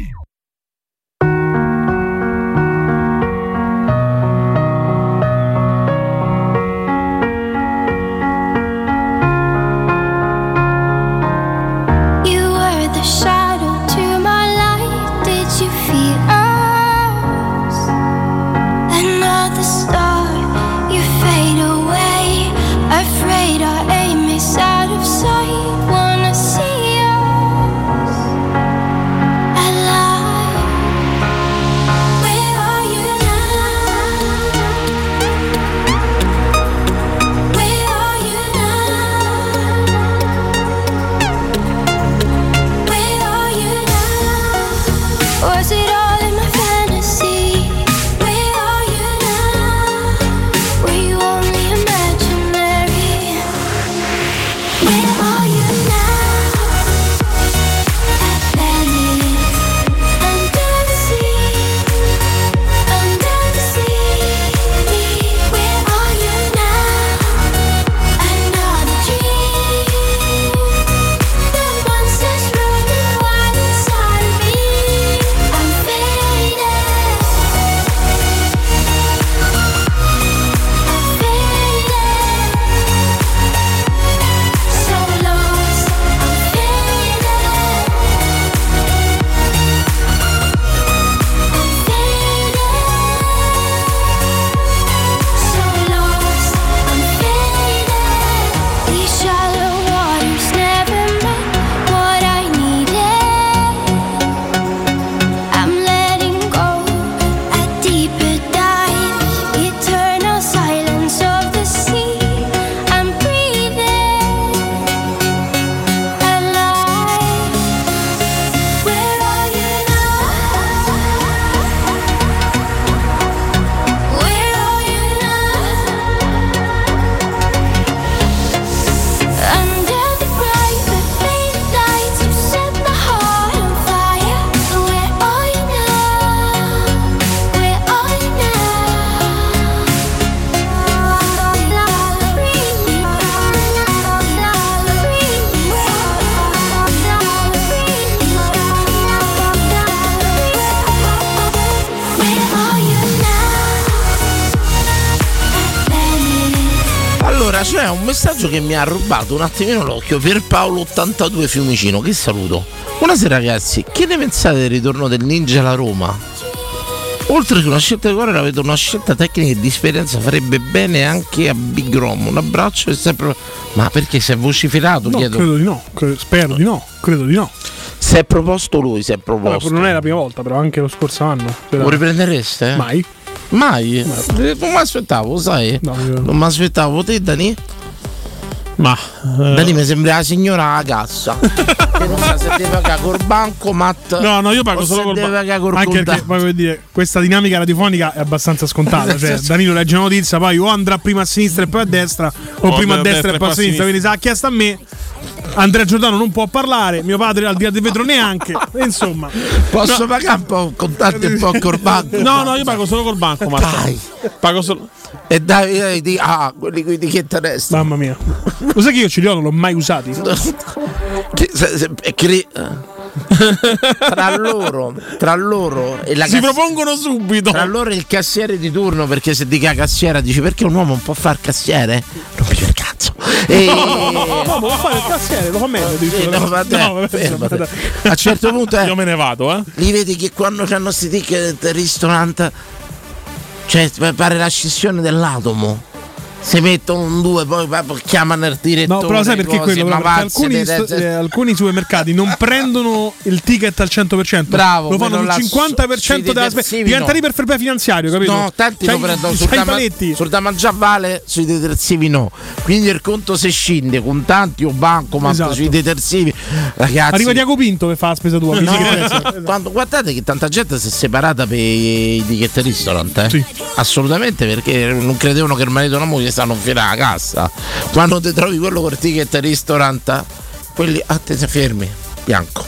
messaggio che mi ha rubato un attimino l'occhio per Paolo 82 Fiumicino, che saluto. Buonasera ragazzi, che ne pensate del ritorno del ninja alla Roma? Oltre che una scelta di cuore, avete una scelta tecnica e di esperienza farebbe bene anche a Big Rom. Un abbraccio e sempre. Ma perché si è vociferato? No, chiedo. credo di no. cre- spero di no. Credo di no. Si è proposto lui, si è proposto. Allora, non è la prima volta, però anche lo scorso anno. Lo riprendereste? Mai. Mai? Eh, Non mi aspettavo, sai? Non mi aspettavo. Te, Dani? Ma. Dani mi sembra la signora alla cassa. [LAUGHS] che non sa se deve pagare col bancomat. No, no, io pago solo col deve ba- pagare col Anche perché poi voglio dire, questa dinamica radiofonica è abbastanza scontata. Cioè. [LAUGHS] Danilo legge una notizia, poi o andrà prima a sinistra e poi a destra, o, O prima a destra e poi a sinistra. Quindi se ha chiesto a me. Andrea Giordano non può parlare, mio padre al di là del vetro neanche. [LAUGHS] Insomma, Posso No. pagare un po' contanti e un po' col banco? No, no, io pago solo col banco, ma Dai. pago solo. E dai, dai, di ah, quelli con i etichetta destra. mamma mia, lo sai che io ce li ho, non l'ho mai usati. [LAUGHS] Che- se- se- cre- tra loro, tra loro e la Si cass- propongono subito. Tra loro e il cassiere di turno, perché se dica cassiera dici perché un uomo non può fare cassiere? Non mi il cazzo. E... No, ma può fare il cassiere, lo fa meglio. Eh, no, vabbè, No, fermate. vabbè. A un certo punto eh, Io me ne vado, eh. li vedi che quando hanno sti ticket ristorante, cioè pare la scissione dell'atomo. Si mettono un due, poi, poi chiamano il direttore. No, però sai perché cose, quello? Però perché alcuni, sto- eh, alcuni supermercati non prendono il ticket al 100%, Bravo, lo fanno là 50% sui della spesa. Diventa lì finanziario, capito? No, tanti C'hai- lo prendono sul, i da, paletti. sul da mangiare vale, sui detersivi no. Quindi il conto se scende, contanti o banco, ma Esatto. sui detersivi, ragazzi. Arriva Diaco Pinto che fa la spesa tua. [LAUGHS] No, quando- guardate che tanta gente si è separata per i ticket ristorant, eh? Sì. Assolutamente perché non credevano che il marito e la moglie stanno fuori alla cassa. Quando ti trovi quello col ticket ristorant, quelli a te si fermi, bianco.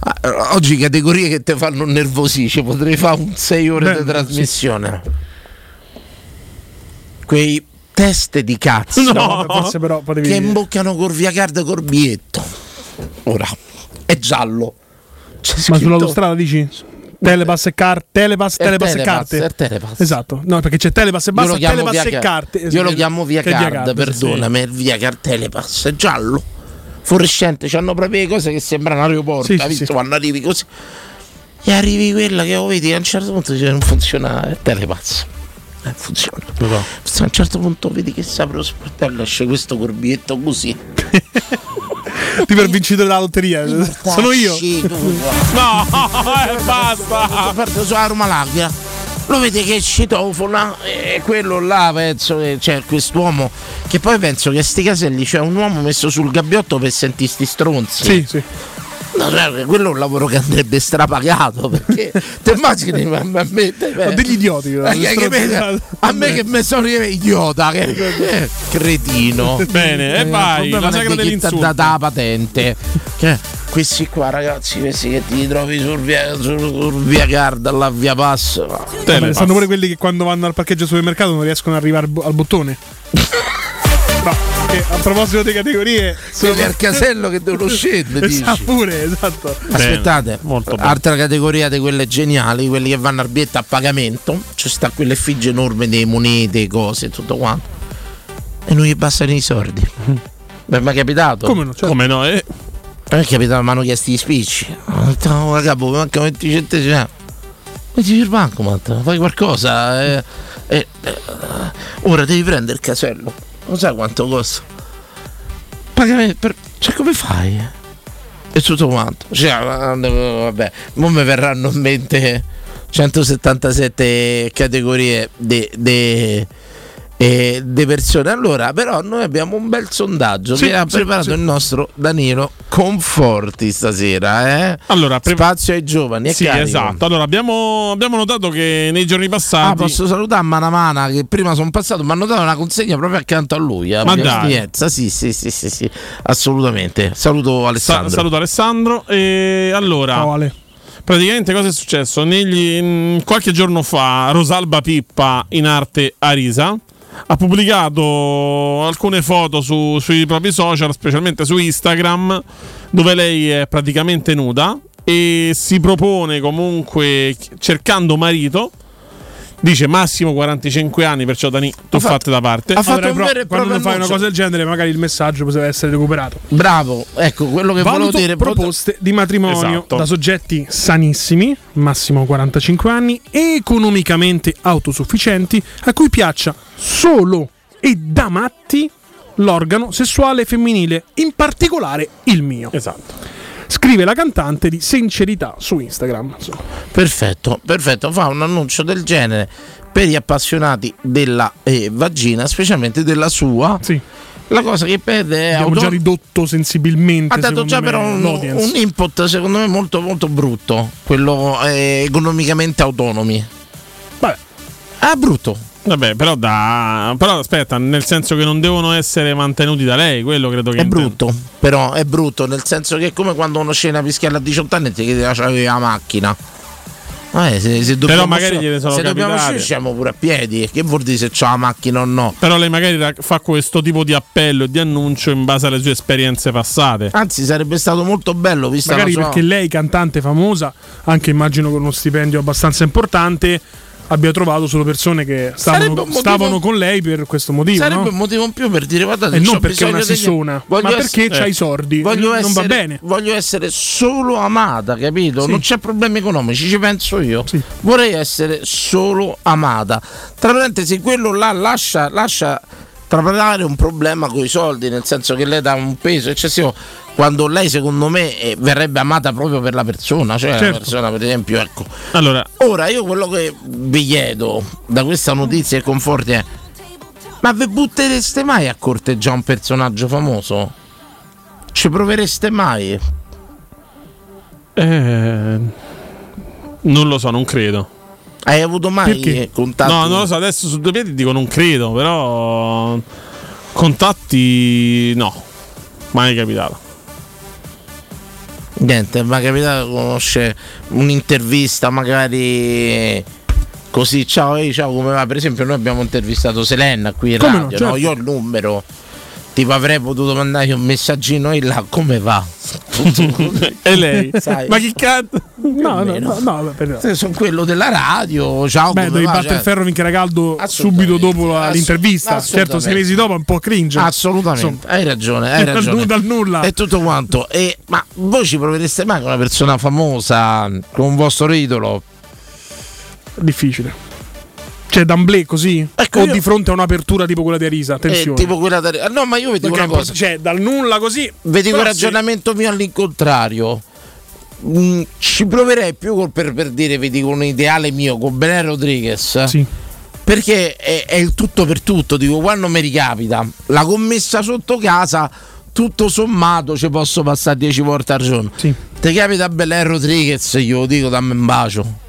Ah, Oggi categorie che ti fanno nervosire, potrei fare un 6 ore Beh, di trasmissione. Quei teste di cazzo No, forse però potevi che imboccano col via card corbietto. Ora è giallo. C'è Ma scritto- sull'autostrada dici? Telepass e carte, telepass, telepass e carte. Telepass. Esatto. No, perché c'è telepass e basta, telepass via e ca- carte. Io lo chiamo via card, card, sì. perdonami, il via card telepass, è giallo. Fluorescente, c'hanno proprio le cose che sembrano aeroporto, Sì, sì, visto sì. quando arrivi così. E arrivi quella che oh, vedi, a un certo punto dice non funziona, telepass. Eh, funziona. A un certo punto vedi che si apre lo sportello, esce questo corbietto così. [LAUGHS] Tipo il vincitore della lotteria. Sono io. No, [LAUGHS] eh, basta. Parte sulla Roma L'Aquila. Lo vede che citofona e quello là penso che c'è quest'uomo che poi penso che sti caselli c'è un uomo messo sul gabbiotto per sentire sti stronzi. Sì, sì. No, quello è un lavoro che andrebbe strapagato perché [LAUGHS] ti immagini ma- ma- a me te- Ho degli idioti. eh, che- che me- a me che mi sono io idiota che, eh, cretino Bene, e Eh, vai, il la sagra dell'insulto. data la patente che questi qua ragazzi questi che ti trovi sul via, sul, sul via card alla via pass Vabbè, stanno pure quelli che quando vanno al parcheggio supermercato non riescono ad arrivare al, bo- al bottone. [LAUGHS] No, che a proposito di categorie, sono al casello che devono [LAUGHS] scendere dici. Esatto, pure, esatto. Aspettate, molto bene. altra categoria di quelle geniali, quelli che vanno al biglietto a pagamento, c'è sta quell'effigie enorme delle monete, cose e tutto quanto. E non gli bastano i soldi. [LAUGHS] Beh, mi è capitato? Come no? Certo. Come no? Eh, A è capitato, mi hanno chiesto gli spicci. Ho detto, mi mancano 20 centesimi. Metti il bancomat, fai qualcosa. eh, eh, eh, ora devi prendere il casello. Non sai quanto costa? Pagamento per. Cioè, come fai? E tutto quanto. Cioè, eh, vabbè, non mi verranno in mente 177 categorie di persone. Allora, però, noi abbiamo un bel sondaggio Sì, che ha sì, preparato sì. il nostro Danilo Conforti stasera. Eh? Allora, pre- spazio ai giovani. Sì, carico. esatto. Allora, abbiamo, abbiamo notato che nei giorni Ah, passati. posso salutare Manamana che prima sono passato, mi hanno dato una consegna proprio accanto a lui. A Ma dai. Sì, sì, sì, sì, sì, assolutamente. Saluto Sa- Alessandro. saluto Alessandro. E allora, Ciao, Ale. praticamente cosa è successo? Negli- in- qualche giorno fa, Rosalba Pippa in arte Arisa ha pubblicato alcune foto su- sui propri social, specialmente su Instagram, dove lei è praticamente nuda e si propone comunque, cercando marito, Dice massimo 45 anni, perciò Dani, tu fatto- fatte da parte. ha fatto Allora, un però, vero e quando fai una annuncio. cosa del genere, magari il messaggio poteva essere recuperato. Bravo, ecco quello che Valuto volevo dire. proposte di matrimonio Esatto. da soggetti sanissimi, massimo 45 anni, economicamente autosufficienti, a cui piaccia solo e da matti l'organo sessuale femminile, in particolare il mio. Esatto. Scrive la cantante di Sincerità su Instagram. insomma. Perfetto, perfetto. Fa un annuncio del genere per gli appassionati della eh, vagina, specialmente della sua. Sì. La cosa che perde è Abbiamo auto- già ridotto sensibilmente. ha dato già me, però un, un input secondo me molto molto brutto, quello eh, economicamente autonomi. Vabbè. Ah, brutto. Vabbè, però da. Però aspetta, nel senso che non devono essere mantenuti da lei, quello credo che È intenda. brutto, però è brutto, nel senso che è come quando uno scena a Pischella a 18 anni e ti chiede se la macchina. Eh, se, se dobbiamo magari uscire- gliene sono se dobbiamo capitate. uscire siamo pure a piedi. Che vuol dire se c'ho la macchina o no? Però lei magari fa questo tipo di appello e di annuncio in base alle sue esperienze passate. Anzi, sarebbe stato molto bello vista Magari sua... perché lei, cantante famosa, anche immagino con uno stipendio abbastanza importante, abbia trovato solo persone che stavano, motivo- stavano con lei per questo motivo. Sarebbe no? un motivo in più per dire guardate, E non perché è una sissona, ma essere- perché c'ha i soldi. Voglio non va essere- bene. Voglio essere solo amata, capito? Sì. Non c'è problemi economici, ci penso io. Sì. Vorrei essere solo amata. Tra parentesi, quello là lascia, lascia trapelare un problema con i soldi, nel senso che lei dà un peso eccessivo. Quando lei, secondo me, eh, verrebbe amata proprio per la persona, cioè la Certo. persona, per esempio, ecco. Allora, Ora io quello che vi chiedo da questa notizia e conforti è: ma vi buttereste mai a corteggiare un personaggio famoso? Ci provereste mai? eh, non lo so, non credo. Hai avuto mai Perché? contatti? No, non lo so, adesso su due piedi dico non credo, però contatti no. Mai capitato. Niente, mi è capitato di conoscere un'intervista magari così, ciao, ehi, ciao, come va? Per esempio noi abbiamo intervistato Selena qui in Come no, radio, certo. no? Io ho il numero. Tipo avrei potuto mandare un messaggino in là, come va? [LAUGHS] e lei? Sai. Ma chi cazzo? No, no, no, no, per- Se sono quello della radio, ciao. Beh, va? battere Cioè, il ferro finché era caldo subito dopo la- Assu- l'intervista. Certo, sei mesi dopo è un po' cringe. Assolutamente, Insomma, hai ragione, hai dal ragione. dal nulla. E tutto quanto. E, ma voi ci provereste mai con una persona famosa, con un vostro idolo? difficile. Cioè, d'amblè così? Ecco, o io- di fronte a un'apertura tipo quella di Arisa? Eh, Attenzione. tipo quella da- ah, No, ma io vi dico Perché una cosa. cioè, dal nulla così. Vi dico il Però sì. ragionamento mio all'incontrario. Mm, ci proverei più col- per, per dire, vi dico un ideale mio con Belen Rodriguez. Sì. Perché è, è il tutto per tutto. Dico, quando mi ricapita la commessa sotto casa, tutto sommato ci posso passare 10 volte al giorno. Sì. Ti capita Belen Rodriguez, io lo dico, dammi un bacio.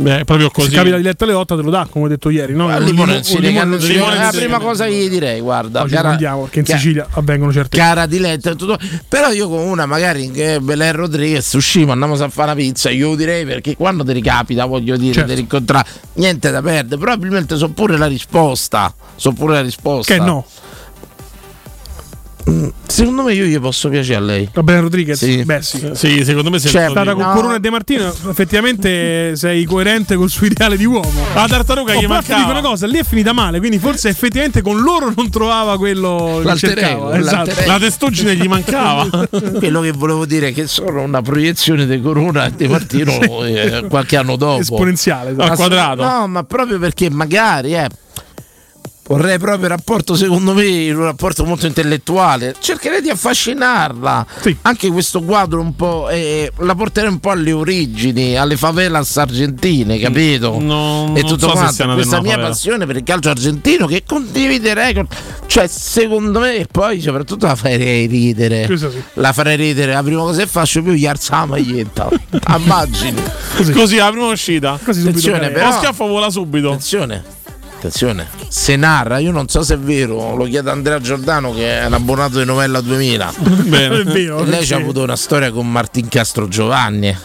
Beh, proprio così. Se capita di letta alle 8 te lo dà, come ho detto ieri. No? A Un limone limo- si un limone- regalano- limone è la prima cosa che gli direi, guarda. Oggi cara- andiamo perché in ca- Sicilia avvengono certe cara diletta tutto. però io con una magari che Belen Rodriguez usciamo andiamo a fare una pizza io direi perché quando ti ricapita voglio dire Certo. di rincontrare niente da perdere probabilmente so pure la risposta so pure la risposta Che no. Secondo me io gli posso piacere a lei Va bene, Rodriguez? Sì. Beh, sì. Sì, secondo me sei Cioè, Stata con No. Corona e De Martino, effettivamente [LAUGHS] sei coerente col suo ideale di uomo. La tartaruga Oh, gli però ti dico una cosa, lì è finita male, quindi forse effettivamente con loro non trovava quello che cercava. ego, Esatto. La testuggine gli mancava. [LAUGHS] quello che volevo dire è che sono una proiezione di Corona e di Martino [LAUGHS] eh, qualche anno dopo Esponenziale. esatto. Al quadrato. No, ma proprio perché magari eh, vorrei proprio il rapporto, secondo me, un rapporto molto intellettuale. Cercherei di affascinarla. Sì. Anche questo quadro un po'. eh, la porterei un po' alle origini, alle favelas argentine, capito? Non- e tutto so se quanto. Questa della mia favela. passione per il calcio argentino che condividerei con. Cioè, secondo me, e poi soprattutto la farei ridere. Sì. La farei ridere. La prima cosa che faccio più gli alza la maglietta. Immagini. Così la prima uscita. Così subito Attenzione, però- Lo schiaffo vola subito. Attenzione, attenzione. Se narra, io non so se è vero, lo chiedo a Andrea Giordano che è un abbonato di Novella 2000. È Bene. vero. [LAUGHS] E lei ci ha avuto una storia con Martin Castro Giovanni.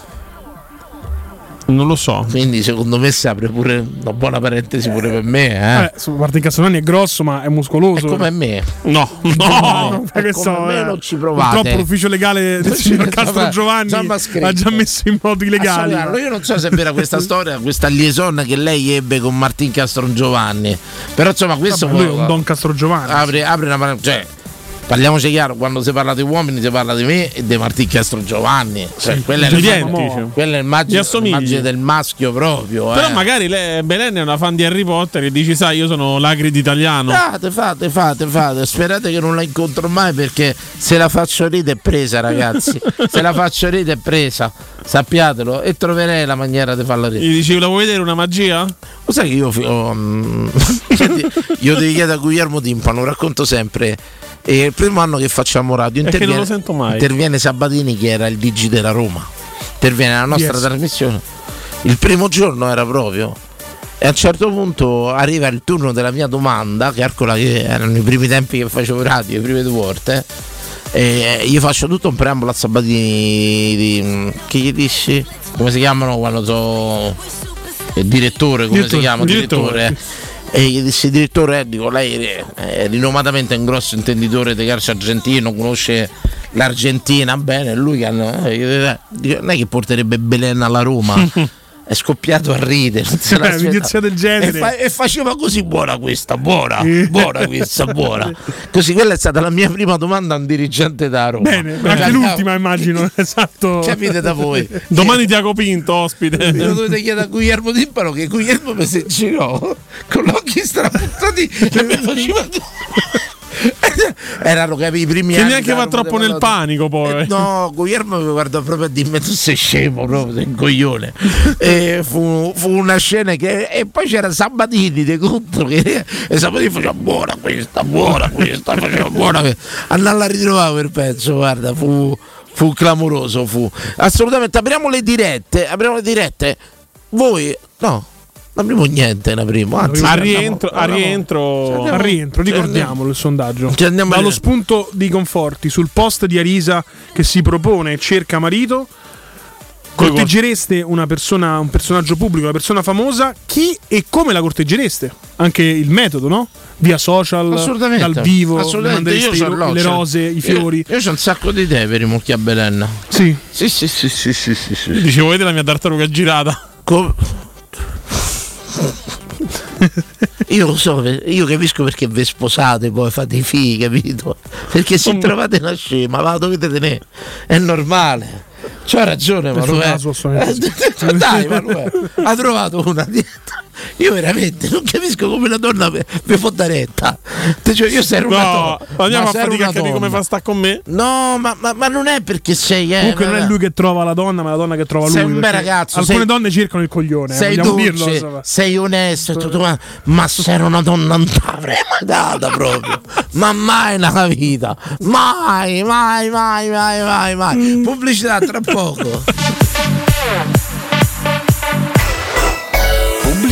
Non lo so. Quindi secondo me si apre pure una buona parentesi pure per me. Eh. Eh, su- Martin Castellani è grosso, ma è muscoloso. È come me. No, [LAUGHS] No, no. ma che come so, me eh. non ci provate. Purtroppo l'ufficio legale del signor Castro Giovanni ha già messo in modo. Assolutamente. Io non so se è vera questa [LAUGHS] storia, questa liaison che lei ebbe con Martin Castron Giovanni. Però insomma, questo Vabbè, lui è un Don Castro Giovanni. apre, apre una cioè, parliamoci chiaro, quando si parla di uomini si parla di me e di Martin Castro Giovanni. Cioè, quella, è quella è l'immagine, del maschio proprio. Però eh. magari lei, Belen è una fan di Harry Potter e dici, sai, io sono l'agrid italiano. Fate, fate, fate, fate. Sperate che non la incontro mai perché se la faccio ridere è presa, ragazzi. se la faccio ridere è presa, sappiatelo. E troverei la maniera di farla ridere. Gli dici, la vuoi vedere una magia? Lo sai che io senti, [LAUGHS] io devi chiedere a Guglielmo Timpano, racconto sempre. E il primo anno che facciamo radio interviene, lo sento mai. interviene Sabatini che era il DG della Roma. Interviene nella nostra Yes. trasmissione. Il primo giorno era proprio. E a un certo punto arriva il turno della mia domanda, calcola che erano i primi tempi che facevo radio, le prime due volte. E io faccio tutto un preambolo a Sabatini di, che gli dissi come si chiamano quando so il direttore come Direttore, si chiama direttore. direttore e gli dissi direttore eh, dico lei è- rinomatamente un grosso intenditore di calcio argentino conosce l'Argentina bene lui che hanno, eh, dico, non è che porterebbe Belen alla Roma [LAUGHS] è scoppiato a ridere [LAUGHS] un'inizia del genere. e, fa- e faceva così buona questa buona buona questa buona [LAUGHS] così quella è stata la mia prima domanda a un dirigente da Roma Bene, Cioè, anche l'ultima immagino, [LAUGHS] esatto. capite da voi Domani Tiago Pinto, ospite. lo dovete chiedere a Guglielmo Timpano che Guglielmo mi si girò con gli occhi strapuntati e mi faceva erano capi i primi Che anni neanche da va troppo nel panico poi. Eh, No, Guglielmo mi guardò proprio a dirmi tu sei scemo proprio, sei un coglione. [LAUGHS] e fu, fu una scena che. E poi c'era Sabatini di contro che e Sabatini faceva buona questa, buona questa, faceva buona questa. Andalla a ritrovare quel pezzo, guarda, fu, fu clamoroso, fu. Assolutamente, apriamo le dirette, apriamo le dirette. Voi, no, non apriamo niente, ne apriamo. Anzi, A andiamo- rientro, a andiamo- rientro. Al rientro, ricordiamolo il sondaggio. Dallo a- spunto di Conforti sul post di Arisa che si propone e cerca marito. Corteggereste una persona, un personaggio pubblico, una persona famosa? Chi e come la corteggereste? Anche il metodo, no? Via social, Assolutamente. dal vivo, Assolutamente. le Io le rose, i io- fiori. Io, ho un sacco di idee per i mucchi a Belen. Sì. Sì, sì, sì, sì, sì, sì, sì. Dicevo, vedete la mia tartaruga girata? Com- [LAUGHS] io lo so, io capisco perché vi sposate poi fate i figli, capito? Perché se trovate una scema, ma la dovete tenere. È normale. C'ha ragione, Manuel. Eh, [LAUGHS] Dai, Manuel, ha trovato una dieta. Io veramente non capisco come una donna vi può dare retta. Cioè, io una No, donna. andiamo ma a fatica a una capire come fa sta con me. No, ma, ma- ma non è perché sei. Eh, Comunque non ma- è lui che trova la donna, ma la donna che trova Sei lui. un bel ragazzo, Alcune sei- donne cercano il coglione, eh, sei vogliamo dolce, dirlo. insomma. sei onesto tutto quanto, ma se era una donna non t'avrei mai data proprio, [LAUGHS] ma mai nella vita, mai, mai, mai, mai, mai, mai. Pubblicità tra poco.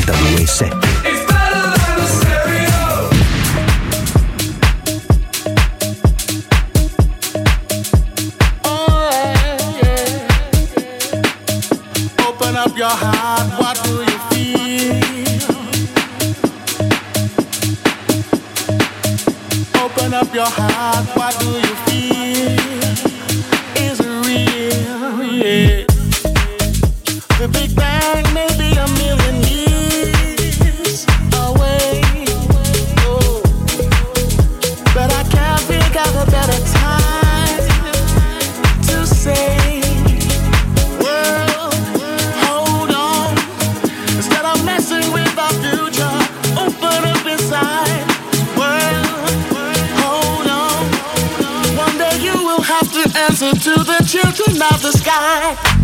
92.7 Open up your heart, what do you feel? Open up your heart, what do you feel? To to the children of the sky.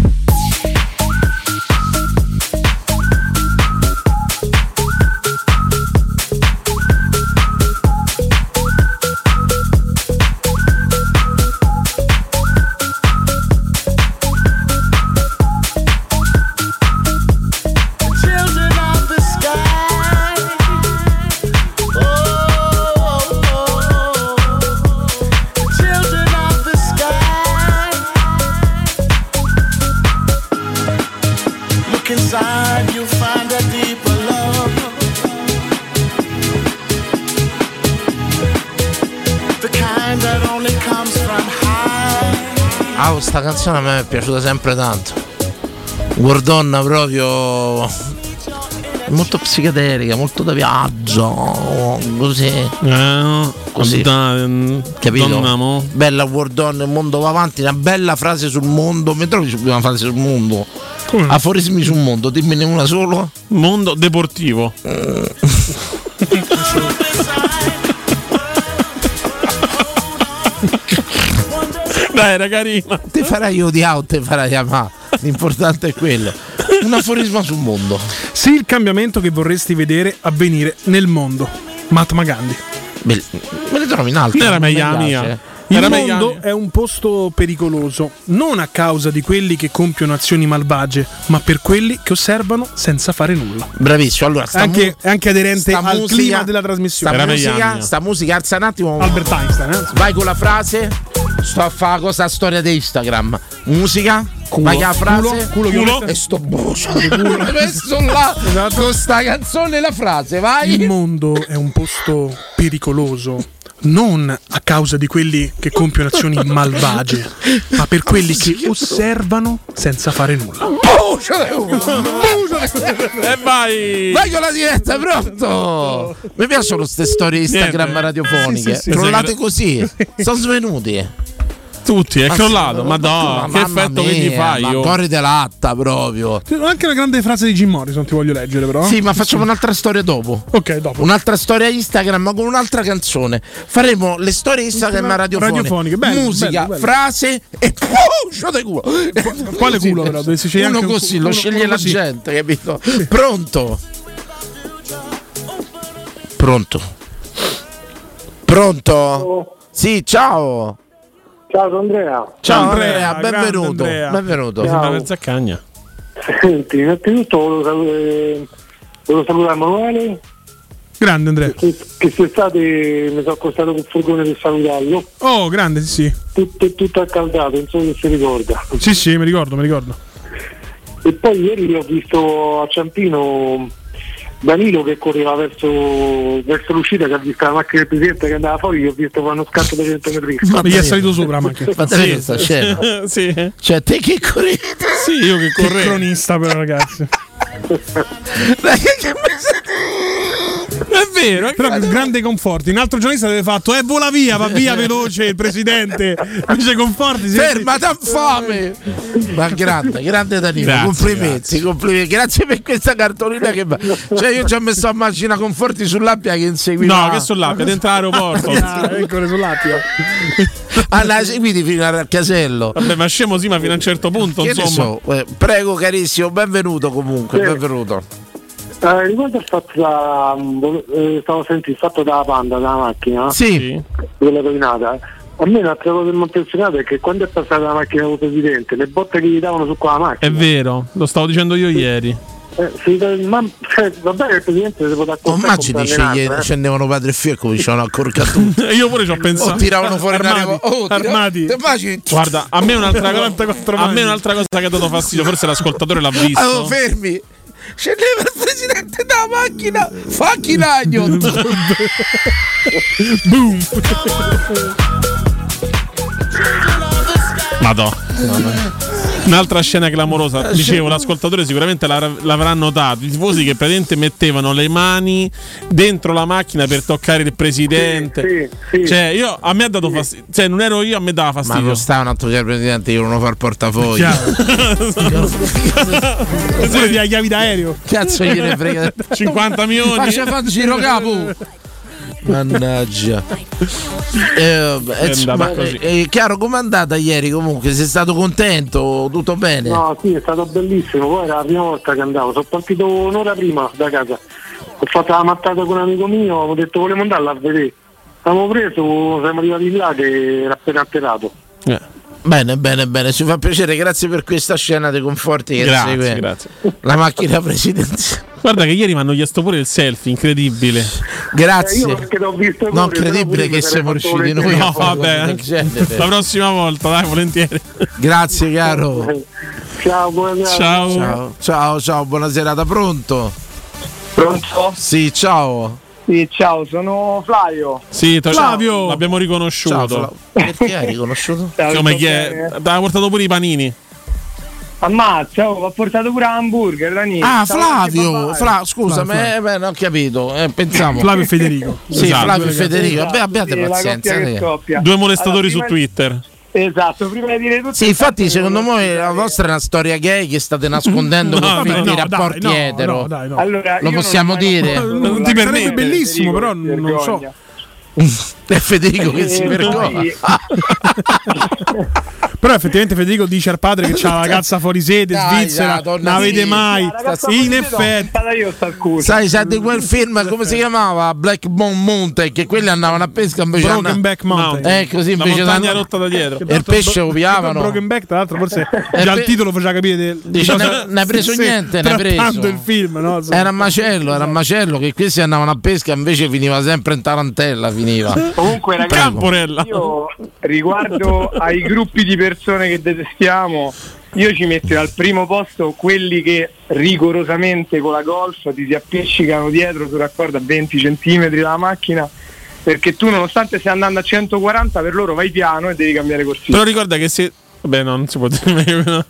Questa canzone a me è piaciuta sempre tanto. Guardonna proprio molto psichedelica, molto da viaggio, così. così. Capito? donnamo. Bella Guardonna, il mondo va avanti, una bella frase sul mondo. Mi trovi su una frase sul mondo? Aforismi sul mondo, dimmene una solo. Mondo deportivo. Dai, era carina. Te farai di out, te farai Yamaha. L'importante è quello. Un aforisma sul mondo. Sì, il cambiamento che vorresti vedere avvenire nel mondo. Mahatma Gandhi. Me le trovi in alto. Era meglio mia. Il Era mondo è un posto pericoloso, non a causa di quelli che compiono azioni malvagie, ma per quelli che osservano senza fare nulla. Bravissimo. Allora, sta Anche, mu- anche aderente sta al musica- clima della trasmissione. Sta musica, sta musica, alza un attimo. Albert Einstein, eh? Vai con la frase. Sto a fare cosa storia di Instagram. Musica. Vai con la frase. Culo, culo, culo. e sto bucio. Hai [LAUGHS] messo là con sta canzone la frase, vai. Il mondo è un posto pericoloso. Non a causa di quelli che compiono azioni [LAUGHS] malvagie, ma per quelli che osservano senza fare nulla. E vai! Vai con la diretta, pronto? Mi piacciono queste storie Instagram Niente. radiofoniche. Sì, sì, sì. Crollate così. Sono svenuti. Tutti, è crollato. sì, Ma che effetto che gli mia, fai? Ma io? corri dell'atta proprio. Ho anche una grande frase di Jim Morrison, ti voglio leggere, però. Sì, ma facciamo un'altra storia dopo. Ok, dopo. Un'altra storia Instagram, ma con un'altra canzone. Faremo le storie Instagram Instagram radiofoniche. radiofoniche, bello, Musica, bello, bello. frase e [LAUGHS] push di culo. Quale culo, però? Uno un così, cu- lo uno- sceglie uno la così. gente, capito? Pronto? Pronto? Pronto? Sì, ciao. Ciao sono Andrea. Ciao Andrea, Andrea, benvenuto. Andrea. Benvenuto. Mi sembra Ciao. mezza cagna. Senti, innanzitutto volevo, salutare- volevo salutare Emanuele Grande Andrea. che quest'estate mi sono accostato col furgone per salutarlo. Oh, grande, sì, sì. Tutto, tutto accaldato, non so se si ricorda. Sì, sì, mi ricordo, mi ricordo. E poi ieri ho visto a Ciampino Danilo che correva verso, verso l'uscita che ha visto la macchina del presidente che andava fuori, gli ho visto fare uno scatto da 100 metri. Ma gli è salito sopra la macchina. Fate vedere questa scena. [LAUGHS] sì. Cioè, te che corri? Sì, io che Che correvo. cronista però ragazzi. [LAUGHS] È vero, è Però con grande conforti. Un altro giornalista aveva fatto, eh, vola via, va via [LAUGHS] veloce il presidente. Invece conforti. Ferma, da fame! Ma grande, grande Danilo, Grazie, complimenti, complimenti. Grazie per questa cartolina che va. Cioè, io ci ho messo a macchina conforti sull'appia che inseguiva. No, che sull'appia, dentro l'aeroporto. [LAUGHS] Ah, eccole sull'appia. Ah, la seguiti fino al casello. Vabbè, ma scemo sì, ma fino a un certo punto, Che insomma. so, eh, prego carissimo, benvenuto comunque, Sì. benvenuto. Eh, riguardo il fatto da, eh, stavo sentendo il fatto della panda, della macchina, Sì. quella rovinata. A me un'altra cosa che mi ha impressionato è che quando è passata la macchina del presidente, le botte che gli davano su quella macchina. È vero, lo stavo dicendo io ieri. Eh, sì, ma, cioè, va bene che il presidente accorciare immagini sceglie- scendevano padre e figlio e cominciavano a corcatutto. [LAUGHS] io pure ci ho pensato. O tiravano fuori Armati, una oh, armati. Guarda, a me un'altra [LAUGHS] cosa, 44 a me un'altra cosa che ha dato fastidio, forse l'ascoltatore l'ha visto. Allora, fermi. Scendeva il presidente dalla macchina, fucking Agnot. [LAUGHS] Boom. Madò. Un'altra scena clamorosa. Dicevo, l'ascoltatore sicuramente l'ar- l'avrà notato. I tifosi che praticamente mettevano le mani dentro la macchina per toccare il presidente. Sì, sì. Cioè, io a me ha dato fastidio. Cioè, non ero io, a me dava Ma fastidio. non sta un altro c'è il presidente, io non ho far portafoglio. Oppure ti ha chiavi d'aereo. Cazzo gliene frega. 50 milioni. Faccia fa il giro capo. Mannaggia. Eh, eh, andata ma, eh, chiaro, com'è andata ieri comunque? Sei stato contento? Tutto bene? No, sì, è stato bellissimo. Poi era la prima volta che andavo. Sono partito un'ora prima da casa. Ho fatto la mattata con un amico mio, ho detto volevo andarla a vedere. Abbiamo preso, siamo arrivati là che era appena alterato. Bene, bene, bene, ci fa piacere, grazie per questa scena dei conforti che Grazie, segue grazie. la macchina presidenziale. Guarda che ieri mi hanno chiesto pure il selfie, incredibile. Grazie. Eh, io perché l'ho visto Non correre, però credibile pure che siamo riusciti noi No, vabbè. genere. [LAUGHS] La prossima volta, dai, volentieri. Grazie caro. Ciao, buonasera. Ciao. Ciao, ciao, ciao, buona serata, pronto? Pronto? Sì, ciao. Sì, ciao, sono Flavio. Sì, to- Flavio! l'abbiamo riconosciuto. Ciao, Fla- Perché hai riconosciuto? Ciao, Come chi è? Ti ha portato pure i panini. Ammazza, oh, mi ha portato pure hamburger, Dani. Ah, Stavo Flavio, anche Fla- scusa, Flavio, me- beh, non ho capito, eh, pensavo. Flavio e Federico. Sì, Esatto. Flavio e papà. Federico, Esatto, vabbè, abbiate sì, pazienza. eh. Due molestatori Allora, su Twitter. Esatto, prima di dire tutto. Sì, infatti, secondo me la vostra è una storia gay che state nascondendo [LAUGHS] No, con finti no, rapporti dai, no, etero. no, dai, no. Allora, Lo non possiamo dire? Non nulla, ti sarebbe bellissimo, però non so. [LAUGHS] È Federico che si Eh, vergogna. [LAUGHS] Però effettivamente Federico dice al padre che c'ha la ragazza fuori sede, Dai, Svizzera, non la vede sì. mai. La In effetti. Sai, sai di quel film, come si chiamava? Black Bone Mountain, che quelli andavano a pesca invece Broken Back Mountain. Eh, così La invece montagna d'andare- rotta da dietro. E il pesce lo piavano. Broken Back, tra l'altro, forse Eh, già il titolo faceva capire. Del, Dice, ne- hai preso niente, ne hai preso. il film, no? Era un macello, era un macello che questi andavano a pesca invece finiva sempre in tarantella, finiva. [LAUGHS] Comunque, ragazzi, Camporella. io riguardo ai gruppi di persone che detestiamo, io ci metto al primo posto quelli che rigorosamente con la golf ti si appiccicano dietro su raccordo a 20 cm dalla macchina. Perché tu, nonostante stai andando a 140, per loro vai piano e devi cambiare corsia. Però ricorda che se. Vabbè, no, non si può dire [LAUGHS] meglio. No,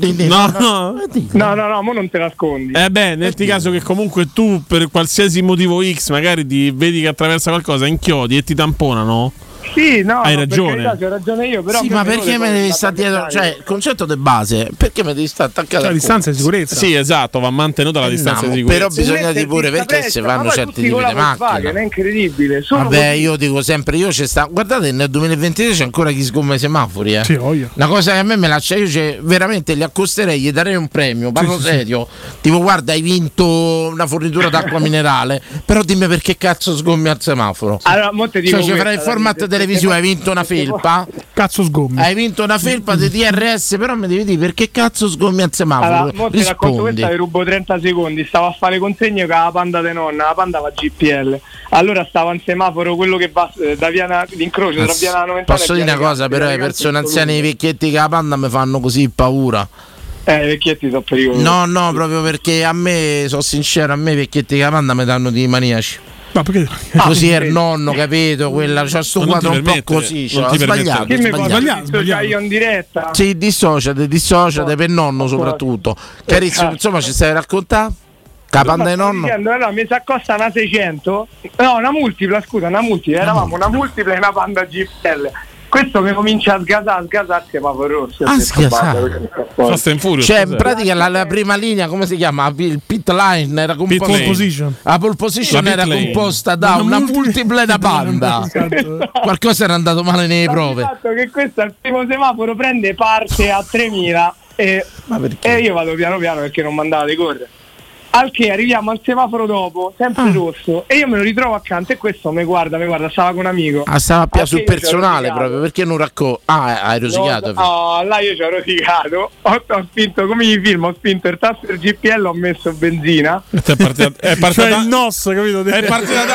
no. No, no, no, mo non te nascondi. Eh beh, nel caso che comunque tu per qualsiasi motivo X magari ti vedi che attraversa qualcosa, inchiodi e ti tamponano. Sì, no, Hai ragione. carità, ragione io, però sì, me ma perché me devi la stare dietro? Cioè, il concetto di base, perché mi devi stare attaccato Cioè, la distanza di sicurezza. Sì, esatto, va mantenuta la Eh, distanza no, di però sicurezza. bisogna Metterti di pure perché fanno poi certi tipi la di macchine. È incredibile. Sono Vabbè, così. io dico sempre, io c'è sta. Guardate, nel 2023 c'è ancora chi sgomma i semafori, eh. Sì, voglio. Una cosa che a me me lascia, io cioè, veramente li accosterei, gli darei un premio, parlo sì, sì. serio. Tipo, guarda, hai vinto una fornitura d'acqua minerale, però dimmi perché cazzo sgommi al semaforo. Allora, mo te dico Cioè, ci farai il format se- hai vinto una felpa. Cazzo sgommi. Hai vinto una felpa di DRS, però mi devi dire perché cazzo sgommi al semaforo? Allora, mo ti racconto questa, vi rubo 30 secondi. Stavo a fare consegne con la panda de nonna, la panda va GPL. Allora stava in semaforo quello che va eh, da Viana l'incrocio tra Viana 90 Posso dire una cosa, però le persone anziane e i vecchietti che la panda mi fanno così paura. Eh, i vecchietti sono pericolosi. No, no, proprio perché a me, sono sincero, a me i vecchietti che la panda mi danno di maniaci. Ma perché? così è il nonno, capito? Quella, c'ha sto Ma non quadro un po' così. non C'ha, ti sbagliato, Che mi sbagliato. sbagliato, io in diretta? Sì, dissociate, dissociate per nonno soprattutto. Carissimo, insomma, ci stai a raccontare? Capanda di Stavo nonno? dicendo, allora mi si accosta una 600, no, una multipla, scusa, una multipla, eravamo una multipla e una panda GPL. Questo mi comincia a sgasare, a sgasare, semaforo rosso. Ah. Fast and Furious. Cioè, in pratica la, la prima linea, come si chiama? Il pit line era Pit composta. lane. position. La pole position La era lane. composta da una multipla e da panda. Qualcosa era andato male nelle prove. fatto che questo al primo semaforo prende parte a 3000 e, e io vado piano piano perché non mandava di correre. Al che arriviamo al semaforo dopo, sempre Ah. rosso, e io me lo ritrovo accanto e questo mi guarda, mi guarda, stava con un amico. Ah, stava più sul personale proprio perché non racconto. Ah, hai rosicato. No, no, là io ci ho rosicato, ho, ho spinto come i film, ho spinto il tasto del GPL, ho messo benzina. È partita, è [LAUGHS] partita Cioè il NOS, capito? È partita da...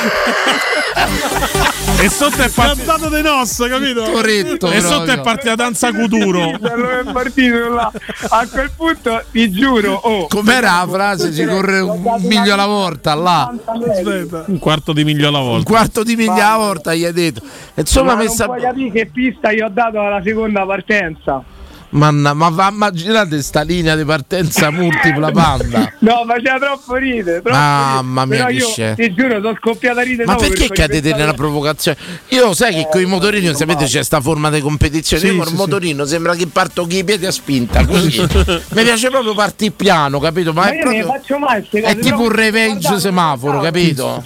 [LAUGHS] e sotto è partita Cantato dei NOS, capito? Corretto. e sotto è partita danza Cuturo. [LAUGHS] Allora è partito là. A quel punto ti giuro, oh, Com'era la frase? Si corre un miglio alla volta là. Aspetta. Un quarto di miglio alla Un volta. quarto di miglia alla volta gli hai detto. Insomma, ma non messa. puoi capire che pista io ho dato alla seconda partenza. Manna, ma va immaginate sta linea di partenza [LAUGHS] multipla panda. No, faceva troppo ridere. Troppo Mamma mia, io ti giuro, sono scoppiata a ridere. Ma perché per cadete quel nella provocazione? Io sai che con i motorini, non sapete, c'è sta forma di competizione. Sì, Io con sì, il sì. motorino sembra che parto con i piedi a spinta. Così [LAUGHS] mi piace proprio partire piano, capito? Ma, Ma è ne proprio. faccio mai È tipo un revenge guardate, semaforo, guardate. capito?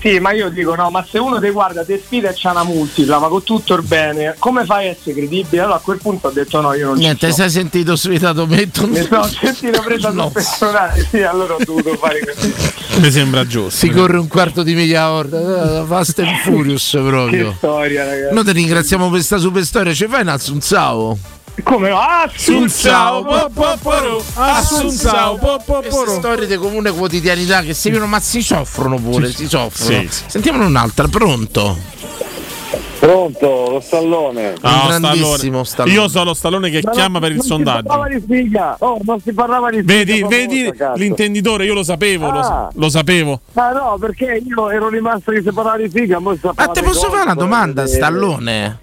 Sì, ma io dico no, ma se uno ti guarda, ti sfida e c'ha una multipla, ma con tutto il bene, come fai a essere credibile? Allora a quel punto ho detto no, io non Niente, ci sei sentito sfidato metto. Mi sono sentito preso No. personale, sì, allora ho dovuto fare così. Mi sembra giusto. Si corre un quarto di miglia a volta. eh, Fast and Furious Che proprio. storia, ragazzi. Noi ti ringraziamo per questa super storia. Ci fai un assunzao? Come no? Assunzao, Assunzao, po, po, po, Assunzao, po, po, Queste po. storie di comune quotidianità che si vedono, ma si soffrono pure, si soffrono. Sì, sì. Sentiamone un'altra, pronto? Pronto, lo stallone. Ah, grandissimo Stallone. Stallone. Io sono lo stallone che chiama per il Non si parlava sondaggio. di figa. Oh, non si parlava di figa. Vedi, vedi cazzo. l'intenditore, io lo sapevo, lo, Ah. lo sapevo. Ma no, perché io ero rimasto che si parlava di figa, mo sta Ma di posso fare una domanda, Stallone?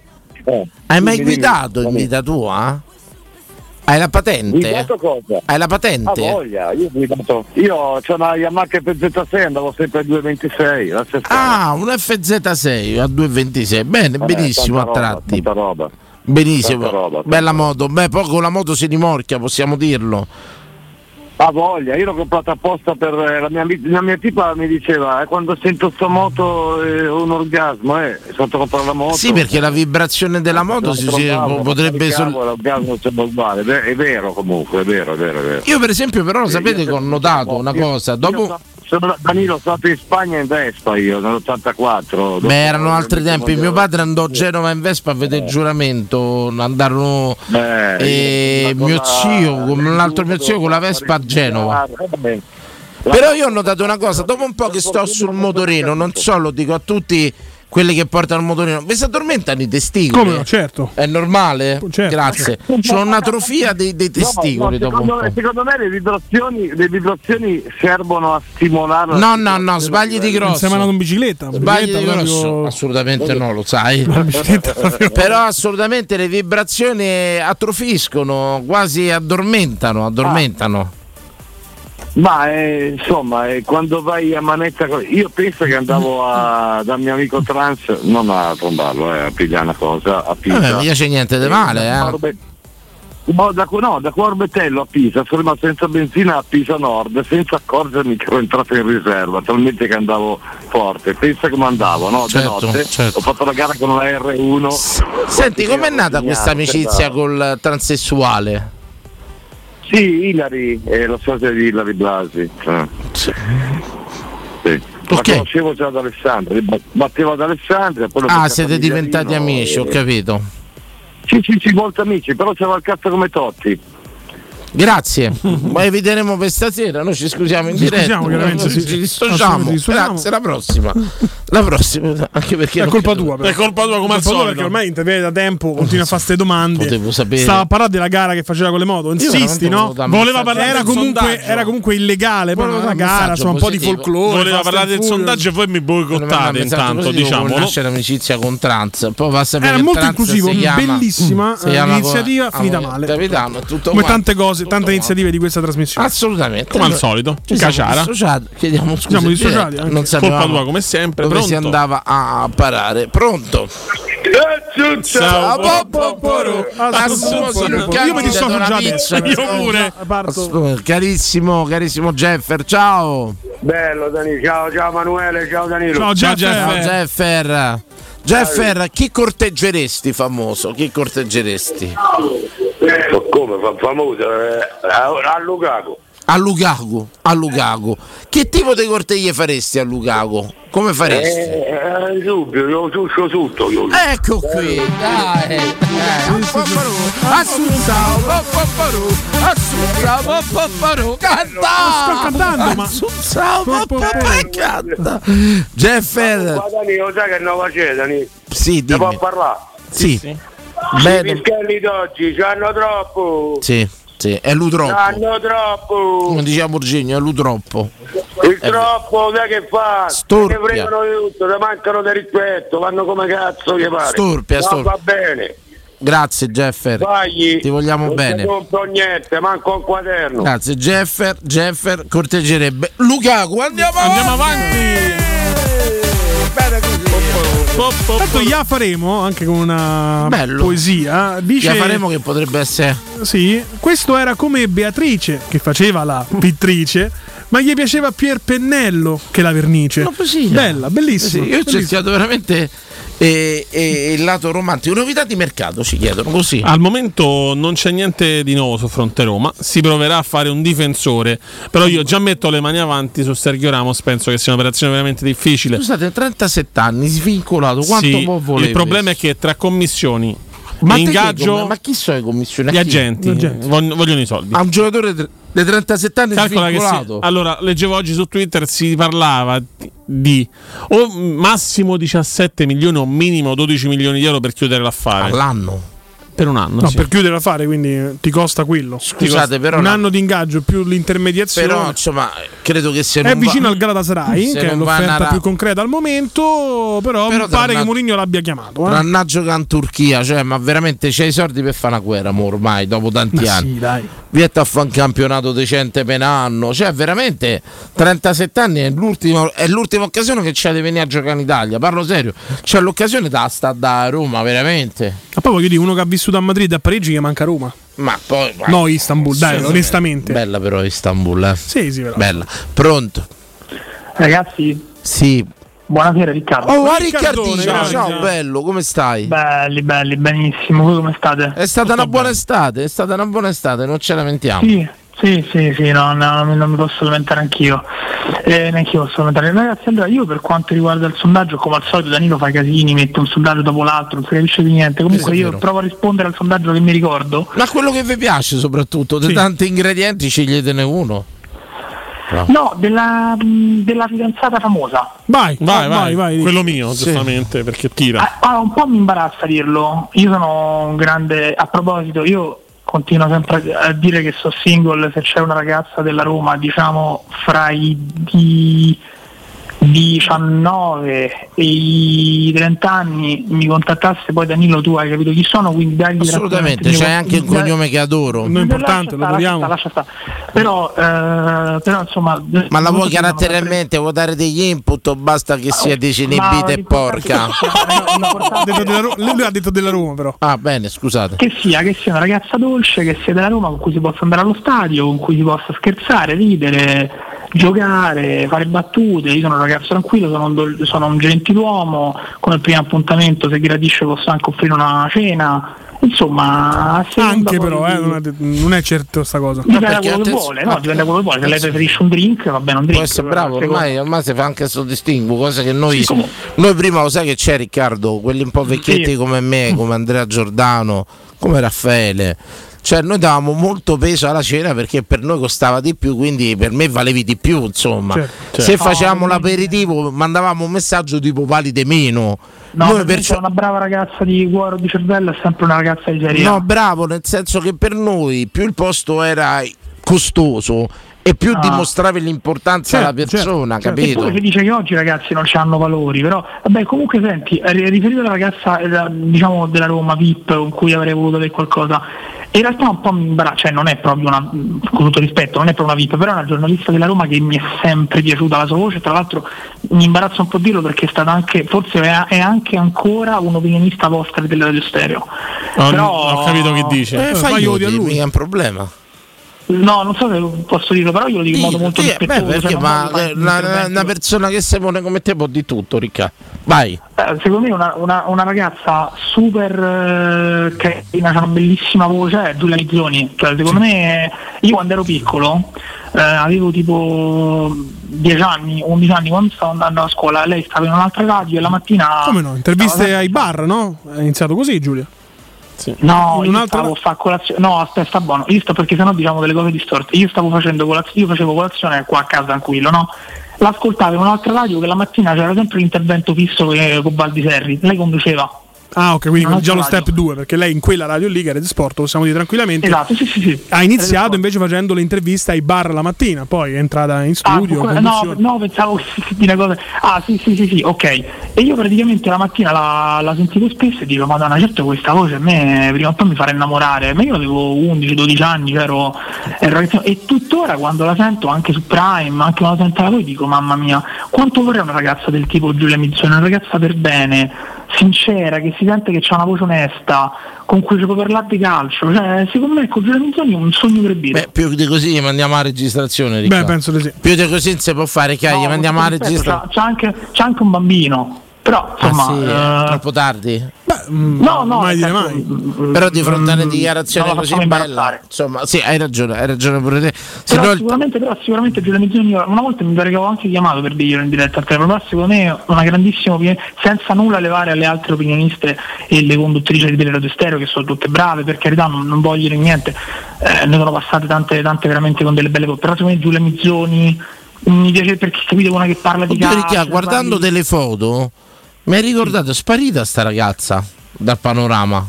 Eh. Hai mai guidato in vita tua? Hai la patente? Guidato cosa? Hai la Ah, patente? voglia, io ho guidato. Io ho una Yamaha FZ6, andavo sempre a 226, la stessa. Ah, un FZ6 a 226. Bene, Eh, benissimo a roba, tratti. tanta roba. Benissimo. roba, Bella moto. Beh, poi con la moto si rimorchia, possiamo dirlo. Ha voglia, io l'ho comprata apposta per eh, la mia, la mia tipa mi diceva eh, quando sento sta moto è un orgasmo, eh, a comprare la moto. Sì, perché la vibrazione della moto si, si- trovavo, potrebbe sol- l'orgasmo sembra uguale, è vero comunque, è vero, è vero, è vero. Io per esempio però lo Eh, sapete che ho notato una cosa, dopo sono, Danilo, sono stato in Spagna in Vespa io, nell'84. dopo- Beh, erano altri tempi. Mio padre andò a Genova in Vespa a vedere il giuramento. Andarono Beh, e mio zio, con un altro mio zio con la Vespa a Genova. Però io ho notato una cosa, dopo un po' che sto sul motorino, non so, lo dico a tutti quelli che portano il motorino, vi si addormentano i testicoli? Come no, certo. È normale? Certo. Grazie. [LAUGHS] C'ho un'atrofia dei, dei testicoli No, no, dopo un secondo, po'. secondo me le vibrazioni, le vibrazioni servono a stimolare. No, no, no, sbagli di grosso. mandato in bicicletta? Sbagli di Bicicletta grosso? proprio- Assolutamente no, lo sai. [LAUGHS] Però assolutamente le vibrazioni atrofiscono, quasi addormentano, addormentano. Ma eh, insomma, eh, quando vai a manetta, io penso che andavo a, dal mio amico trans, non a trombarlo, eh, a pigliare una cosa, a Pisa. Mica c'è niente di male, Da eh. No, da, no, da Corbetello a Pisa, sono rimasto senza benzina a Pisa Nord, senza accorgermi che ero entrato in riserva, talmente che andavo forte. Pensa come andavo, no? Di Certo, notte. certo. Ho fatto la gara con la R1. Senti, com'è nata questa amicizia col transessuale? Sì, Ilari, è la storia di Ilari Blasi. cioè. Sì. La Ok. conoscevo già da Alessandria, battevo ad Alessandria. Ah, siete diventati amici, ho e- capito. Sì, sì, sì, molti amici, però c'era il cazzo come Totti. Grazie, [LAUGHS] ma eviteremo per stasera. Noi ci scusiamo in Ci diretta. scusiamo, chiaramente, ci sì. dissociamo. Grazie, la prossima. La prossima, anche perché È colpa credo- tua, però. È colpa tua come al solito. perché ormai interviene da tempo, continua a fare queste domande. Potevo sapere. Stava a parlare della gara che faceva con le moto. Insisti, no? Voleva parlare Era del comunque, sondaggio. era comunque illegale. Poi una gara, insomma, un po' di folklore. Voleva parlare del sondaggio e voi mi boicottate intanto, diciamolo. Nasce l'amicizia con Trans. Poi va a sapere Era molto inclusivo, bellissima si chiama iniziativa, finita male. Capitano, tutto Come tante cose cose, tante iniziative di questa trasmissione. Assolutamente. Come al solito, Ci siamo Caciara. Chiediamo scusa. Siamo dissociati eh. Non sapevamo Colpa tua, come sempre, Dove si pronto? andava a parare. Pronto? Ciao. Io mi dissocio già adesso. Io pure. Carissimo, carissimo Jeffer, ciao. Bello Danilo, ciao ciao Manuele, ciao Danilo. Ciao, Ciao, Jeff. Ciao Jeff. Jeffer. Jeffer, chi corteggeresti famoso? Chi corteggeresti? Eh, Come fa famoso? Eh, a, a Lukaku. A Lukaku, a Lukaku. Che tipo di corteglie faresti a Lukaku? Come faresti? Eh, eh, subito, io ciuscio tutto. Io. Ecco qui, dai. Eh, Popparu, Assunzao, popparu, Assunzao, popparu, canta! Sto cantando, ma- Assunzao, popparu, canta! Jeffer, Ma Danilo, sai che non facete, Danilo? sì, Ne può dimmi. parlare? Sì, I bene. pischelli d'oggi c'hanno troppo. Sì, sì, è lui troppo. C'hanno troppo. Come diceva Borgigno, è lui troppo. Il troppo, sai che fa? Storpia. Che prendono di tutto, ti mancano di rispetto, vanno come cazzo gli pare. Storpia, No, storpia. va bene. Grazie Jeffer. Vai. Ti vogliamo non bene. ti compro niente, manco un quaderno. Grazie Jeffer, Jeffer corteggerebbe Lukaku. Andiamo, Andiamo avanti. Bene così. Tanto ya faremo anche con una Bello. poesia. Dice Ya faremo che potrebbe essere Sì, questo era come Beatrice che faceva la pittrice, ma gli piaceva Pier Pennello che la vernice. Una poesia. Bella, bellissima. Sì, io ho cercato veramente eh, eh, il lato romantico. Novità di mercato ci chiedono così. Al momento non c'è niente di nuovo su fronte Roma. Si proverà a fare un difensore. Però io già metto le mani avanti su Sergio Ramos. Penso che sia un'operazione veramente difficile. Scusate, 37 anni, svincolato, quanto Sì, può volere? il problema è che tra commissioni ma e ingaggio, come- ma chi sono i commissioni? gli agenti, vogliono, vogliono i soldi. A un giocatore dei 37 anni Calcola che si- svincolato. allora, leggevo oggi su Twitter si parlava di- o massimo 17 milioni o minimo 12 milioni di euro per chiudere l'affare. All'anno? Per un anno. No, sì. per chiudere l'affare, quindi eh, ti costa quello. Scusate, però un no. anno di ingaggio più l'intermediazione. Però insomma, credo che se è vicino va- al Galatasaray, se che è l'offerta una- più concreta al momento. Però, Però mi pare che Mourinho l'abbia chiamato. Eh? Ranna gioca in Turchia, cioè, ma veramente c'hai i soldi per fare una guerra mo ormai dopo tanti Ma anni. sì, dai. Vieta a fare un campionato decente per anno, cioè veramente 37 anni è, è l'ultima occasione che c'è di venire a giocare in Italia, parlo serio, c'è l'occasione da sta da Roma, veramente. Ma poi voglio dire, uno che ha vissuto a Madrid e a Parigi che manca Roma. Ma poi... No, Istanbul, dai, Sì, onestamente. Bella però Istanbul, eh. Sì, sì, però. Bella. Pronto? Ragazzi, Sì. Buonasera Riccardo. Oh, Riccardone, Riccardino, grazie. ciao bello, come stai? Belli, belli, benissimo. Voi come state? È stata una buona estate, è stata una buona estate, non ce lamentiamo. Sì, sì, sì, sì, no, no, non mi posso lamentare anch'io. Eh, neanche io posso lamentare. Ragazzi, allora io per quanto riguarda il sondaggio, come al solito Danilo fa casini, mette un sondaggio dopo l'altro, non si capisce di niente. Comunque io provo a rispondere al sondaggio che mi ricordo. Ma quello che vi piace soprattutto, di Sì. tanti ingredienti sceglietene uno. No, della, mh, della fidanzata famosa. Vai, Vai, vai, vai. Quello mio, Sì. giustamente, perché tira. Ah, ah, un po' mi imbarazza dirlo. Io sono un grande. A proposito, io continuo sempre a dire che sono single. Se c'è una ragazza della Roma, diciamo fra i di 19 e i 30 anni, mi contattasse poi Danilo, tu hai capito chi sono, quindi dagli Assolutamente, c'è anche un cognome che adoro. Non è importante, Lascia lo vogliamo. lascia stare. Però, eh, però insomma. Ma la vuoi caratterialmente, vuoi dare degli input o basta che sia disinibita e porca? [LAUGHS] lui ha detto della Roma, però. Ah, bene, scusate. che sia, che sia una ragazza dolce, che sia della Roma, con cui si possa andare allo stadio, con cui si possa scherzare, ridere, giocare, fare battute. Io sono un ragazzo tranquillo, sono un, dol- sono un gentiluomo, come primo appuntamento se gradisce posso anche offrire una cena. Insomma, Anche però, di- eh, non, è, non è certo sta cosa. Dipende da quello che vuole, no? Dipende da quello che vuole. Se lei preferisce un drink, va bene un drink. Può essere però bravo, ormai, ormai si fa anche questo distinguo, cosa che noi, Sì, noi prima lo sai che c'è Riccardo, quelli un po' vecchietti Sì. come me, come Andrea Giordano, come Raffaele. Cioè noi davamo molto peso alla cena perché per noi costava di più, quindi per me valevi di più, insomma. Certo. Se Certo. facevamo No, l'aperitivo mandavamo un messaggio tipo valide meno. No, Noi perciò- una brava ragazza di cuore o di cervello è sempre una ragazza di serie. No, bravo, nel senso che per noi più il posto era costoso e più Ah. dimostravi l'importanza Certo, alla persona, E capito? poi si dice che oggi i ragazzi non hanno valori, però vabbè comunque senti, eh, riferito alla ragazza eh, diciamo della Roma VIP con cui avrei voluto avere qualcosa, in realtà un po' mi imbarazza, cioè non è proprio una, con tutto rispetto, non è proprio una VIP, però è una giornalista della Roma che mi è sempre piaciuta la sua voce, tra l'altro mi imbarazza un po' dirlo perché è stata anche, forse è, è anche ancora un'opinionista vostra delle radio stereo. Ho, Però- ho capito che dice. Eh, fai io, mica è un problema. No, non so se posso dirlo, però io lo dico in modo molto Sì, rispettoso. beh, perché ma una, una persona che si pone come te può di tutto, Ricca. Vai. Eh, secondo me una, una- una ragazza super eh, carina, ha una bellissima voce, è Giulia Lizzoni. Cioè, secondo me io quando ero piccolo, eh, avevo tipo 10 anni, 11 anni quando stavo andando a scuola, lei stava in un'altra radio e la mattina. Come no? Interviste ai bar, no? È iniziato così, Giulia. No, io stavo a fare colazione. No, aspetta, sta buono. Io sto perché sennò diciamo delle cose distorte. Io stavo facendo colazione, io facevo colazione qua a casa tranquillo, no? L'ascoltavo in un'altra radio che la mattina c'era sempre l'intervento fisso che- con Baldi Serri. Lei conduceva. Ah, ok, quindi già lo step 2, perché lei in quella radio lì, di sport, possiamo dire tranquillamente. Esatto, sì, sì, sì. Ha iniziato invece facendo le interviste ai bar la mattina, poi è entrata in Ah, studio. que- no, no, pensavo [LAUGHS] si dire cose. Ah, sì, sì, sì, sì, ok. E io praticamente la mattina la, la sentivo spesso e dico, Madonna, certo questa voce a me prima o poi mi farà innamorare. Ma io avevo 11-12 anni, ero, ero e tuttora quando la sento anche su Prime, anche quando la sento da voi, dico, mamma mia, quanto vorrei una ragazza del tipo Giulia Mizzoni, una ragazza per bene, sincera, che si sente che ha una voce onesta, con cui si può parlare di calcio. Cioè, secondo me con Giulia Mizzoni è un sogno proibito. Beh, più di così gli mandiamo la registrazione. Ricca. Beh, penso di sì. Più di così non si può fare, che gli No, mandiamo con tutto rispetto, registrazione. C'ha anche, c'ha anche un bambino. Però insomma. Ah, sì, eh, troppo tardi. no, no, mai dire mai. Però di fronte a una dichiarazione no, così bella, imbarazzare. insomma, sì, hai ragione, hai ragione pure te. Se Però no il- sicuramente, però sicuramente Giulia Mizzoni io- una volta mi pare che avevo anche chiamato per dirlo in diretta al telefono, però secondo me una grandissima opinione, senza nulla levare alle altre opinioniste e le conduttrici delle radio stereo che sono tutte brave, per carità non, non voglio dire niente, eh, ne sono passate tante, tante veramente con delle belle cose, però secondo me Giulia Mizzoni mi piace perché capite una che parla di Oddio, calcio, Ricca, guardando delle foto, mi hai ricordato, è sparita sta ragazza dal panorama.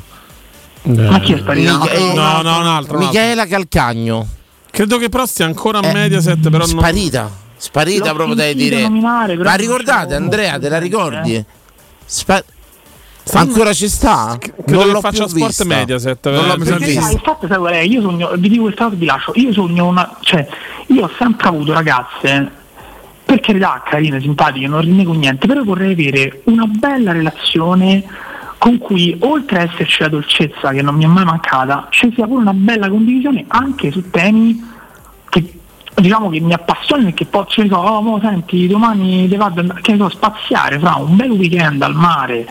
Ma chi è sparita? Eh, No, no, un altro. Michaela Calcagno. Credo che però stia ancora a Eh, Mediaset, però non... Sparita, sparita L'ho proprio dai dire. nominare, Ma ricordate, Andrea, te la molto ricordi? Spa- Ancora ci sta? Credo non che l'ho faccia più sport vista. Mediaset. Non l'ho eh, vista. sai, il fatto sai qual è? Io sogno, vi dico questa cosa vi lascio, io sogno una. cioè, io ho sempre avuto ragazze, per carità, carine, simpatiche, non rinnego niente, però vorrei avere una bella relazione con cui oltre a esserci la dolcezza che non mi è mai mancata, ci sia pure una bella condivisione anche su temi diciamo che mi appassionano e che posso dire, oh mo, senti, domani ti vado a- che ne so, spaziare fra un bel weekend al mare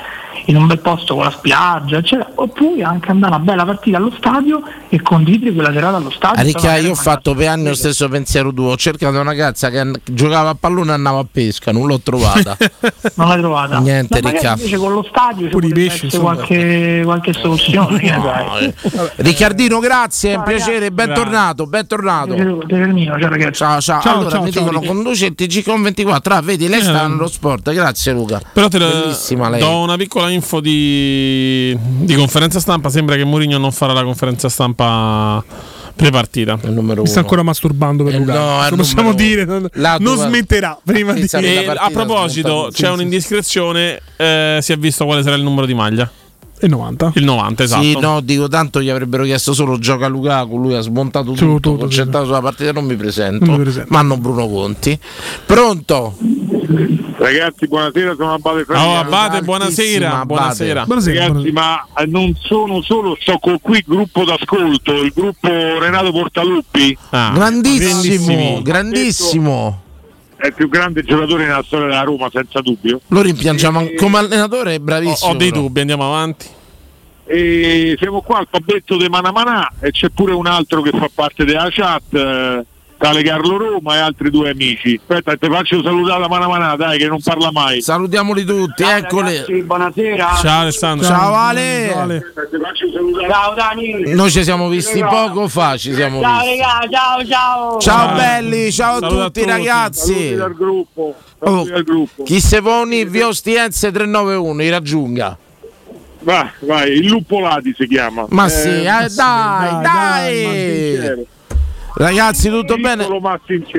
in un bel posto con la spiaggia, eccetera, oppure anche andare a una bella partita allo stadio e condividere quella serata allo stadio. Ricca, Insomma, io ho fatto per anni lo stesso pensiero tuo. Ho cercato una ragazza che giocava a pallone e andava a pesca, non l'ho trovata. [LAUGHS] non l'hai trovata. Niente, magari Ricca. invece con lo stadio ci pesci, qualche, qualche soluzione. che ne sai. eh. Riccardino, grazie, è un piacere, bentornato, bentornato. Piacere- piacere mio, ciao ragazzi. Ciao, ciao. Ciao, allora ciao, mi ciao, dicono Ricca. conduce il TG con 24. Ah, vedi, lei sta nello sport. Grazie Luca. Però te Bellissima lei. do una piccola info di, di conferenza stampa. Sembra che Mourinho non farà la conferenza stampa pre-partita. Il numero Mi sta ancora masturbando per Eh, Luca. no, Lo possiamo dire, non, non smetterà prima di E la a proposito, c'è sì, un'indiscrezione. eh, si è visto quale sarà il numero di maglia. E 90. Il 90, esatto. Sì, no, dico tanto gli avrebbero chiesto solo gioca Lukaku, lui ha smontato tutto, tutto, concentrato sulla partita, non mi presento. Non mi presento. Manno Bruno Conti. Pronto? Ragazzi, buonasera, sono Abate Oh, Fabiano. Abate, buonasera. Abate. Buonasera. Buonasera. Ragazzi, ma non sono solo, sto con qui gruppo d'ascolto, il gruppo Renato Portaluppi, Ah, grandissimo, grandissimi. grandissimo. È il più grande giocatore nella storia della Roma, senza dubbio. Lo rimpiangiamo an- come allenatore, è Ho, bravissimo. ho dei però. dubbi, andiamo avanti. E siamo qua al pabetto di Manamanà e c'è pure un altro che fa parte della chat, eh, tale Carlo Roma e altri due amici. Aspetta, ti faccio salutare la Manamanà, dai, che non parla mai. Salutiamoli tutti, eccoli. buonasera. Ciao Alessandro. Ciao Ale. Ti faccio salutare. Ciao Dani. Noi ci siamo visti poco fa, ci siamo Ciao visti. regà, ciao ciao. Ciao Ciao. belli, ciao a Saluto a tutti tutti. ragazzi. Saluti dal gruppo. Oh, Saluti dal gruppo. chi se unire via Ostiense 391, i raggiunga. Vai, vai, il luppolati si chiama. Ma sì, eh, dai, dai, dai. ma sincero. Ragazzi, tutto bene?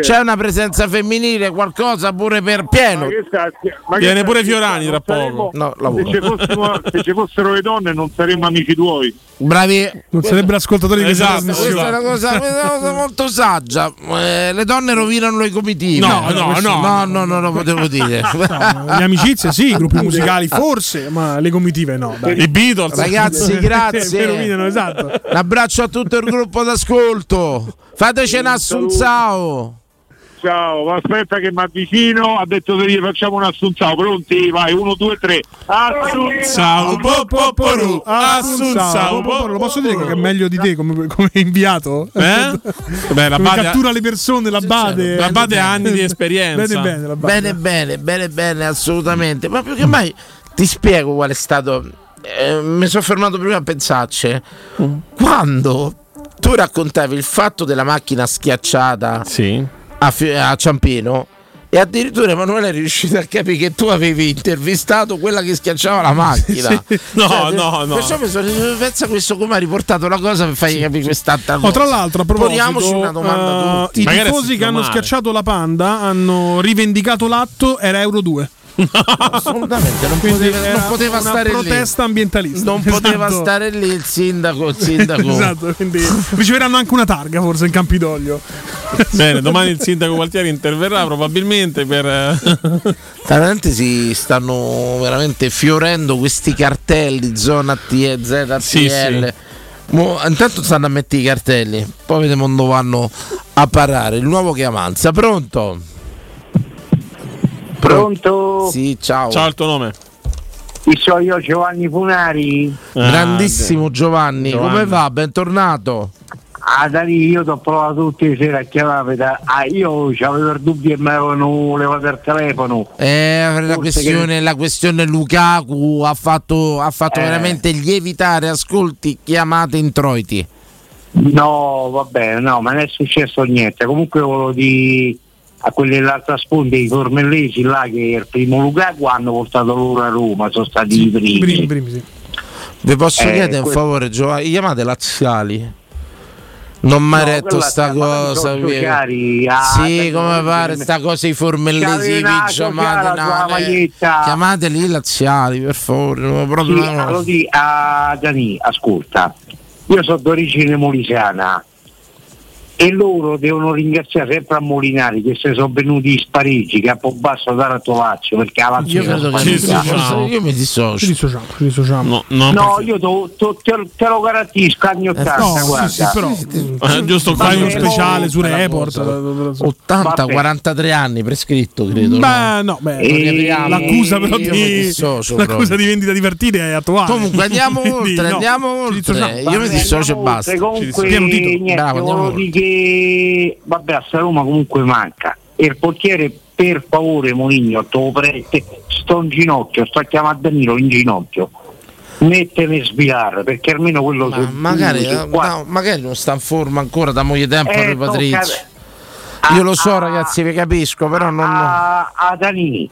C'è una presenza femminile, qualcosa pure per pieno. Ma che Viene pure Fiorani tra poco. No, se, lavoro. ci fossimo- se ci fossero le donne non saremmo amici tuoi. Bravi. Non sarebbero ascoltatori di Esatto, questa Questa è una cosa, una cosa molto saggia. Eh, le donne rovinano le comitive. No, no, Questo- no. no, no, no, lo potevo dire. [LAUGHS] No, le amicizie sì, i gruppi musicali forse, ma le comitive no. Dai. I Beatles. Ragazzi, [LAUGHS] grazie. rovinano, esatto. Un abbraccio a tutto il gruppo d'ascolto. Fateci un assunzao. Ciao, ma aspetta che mi avvicino. Ha detto che gli facciamo un assunzao. Pronti? Vai, uno, due, tre. Ciao, po, po, po, ru. Assunzao, po, po, Lo posso dire che è meglio di te come, come inviato? Eh? [LAUGHS] Beh, la Come Bade- cattura le persone, la bade. La Bade ha anni di [LAUGHS] esperienza. Bene, bene. Bene, bene, bene, bene, assolutamente. Ma più che mai ti spiego qual è stato. eh, mi sono fermato prima a pensarci. Quando tu raccontavi il fatto della macchina schiacciata a, Fi- a Ciampino. E addirittura Emanuele è riuscito a capire che tu avevi intervistato quella che schiacciava la [LAUGHS] macchina. Sì. No, Cioè, no, no. Perciò mi sono pensa questo come ha riportato la cosa per fargli capire quest'altra cosa. Oh, tra l'altro, a proposito, Poniamoci una domanda eh, tutti. i tifosi che hanno male. schiacciato la Panda hanno rivendicato l'atto, era Euro 2. Assolutamente, non Quindi poteva, non poteva una stare lì. protesta ambientalista. Non poteva Esatto. stare lì il sindaco, il sindaco. esatto, quindi riceveranno anche una targa forse in Campidoglio. Bene, domani il sindaco Gualtieri interverrà probabilmente per. eh, Veramente si stanno veramente fiorendo questi cartelli zona T, ZTL. Sì, sì. Mo- intanto stanno a mettere i cartelli, poi vediamo dove vanno a parare. Il nuovo che avanza, pronto? Pronto? Sì, ciao. Ciao, il tuo nome? Chi so io Giovanni Funari? Grandissimo Giovanni, Giovanni. come va? Bentornato. Ah, da lì io ti ho provato tutte le sere a chiamare. da- Ah, io avevo il dubbio e mi avevano levato il telefono. Eh, la, questione, la questione Lukaku ha fatto, ha fatto Eh. veramente lievitare ascolti, chiamate introiti. No, va bene, no, ma non è successo niente. Comunque volevo dire a quelli dell'altra sponda, i formellesi là che il primo Lukaku hanno portato loro a Roma, sono stati i primi. Vi posso Eh, chiedere un que- favore, Giovanni? Chiamate laziali. Non mi hai No, retto sta cosa. sociali, ah, sì, come pare sta cosa i formellesi, sociale sulla no, eh. Chiamateli laziali, per favore. no, proprio Sì, no. lo di- a Dani, ascolta, io sono d'origine molisana e loro devono ringraziare sempre a Molinari che se sono venuti in Parigi, Capobasso, Tarantovaccio, perché la Io credo che. Io mi dissocio. Ci dissociamo, ci dissociamo. No, io to- to- te, te lo garantisco, anni 80, no, sì, guarda. sì, però Eh, giusto uno Vabbè, speciale su Report. cosa. 80, Vabbè. 43 anni prescritto, credo. Beh, no, beh, capiamo. l'accusa però Io di dissocio l'accusa proprio. di vendita di partite è attuale. Comunque andiamo [LAUGHS] oltre, no, andiamo oltre. Io mi dissocio e basta. Comunque, niente, volevo dire che vabbè, a Roma comunque manca. E il portiere, per favore, Moligno, te lo prete, sto in ginocchio, sto a chiamare Danilo in ginocchio. Metteme sbilare perché almeno quello Ma magari, eh, qua- no, magari non sta in forma ancora da moglie tempo Eh, a Patrizio. tocca- Io lo so, ragazzi, vi capisco, però non. a, a Danini.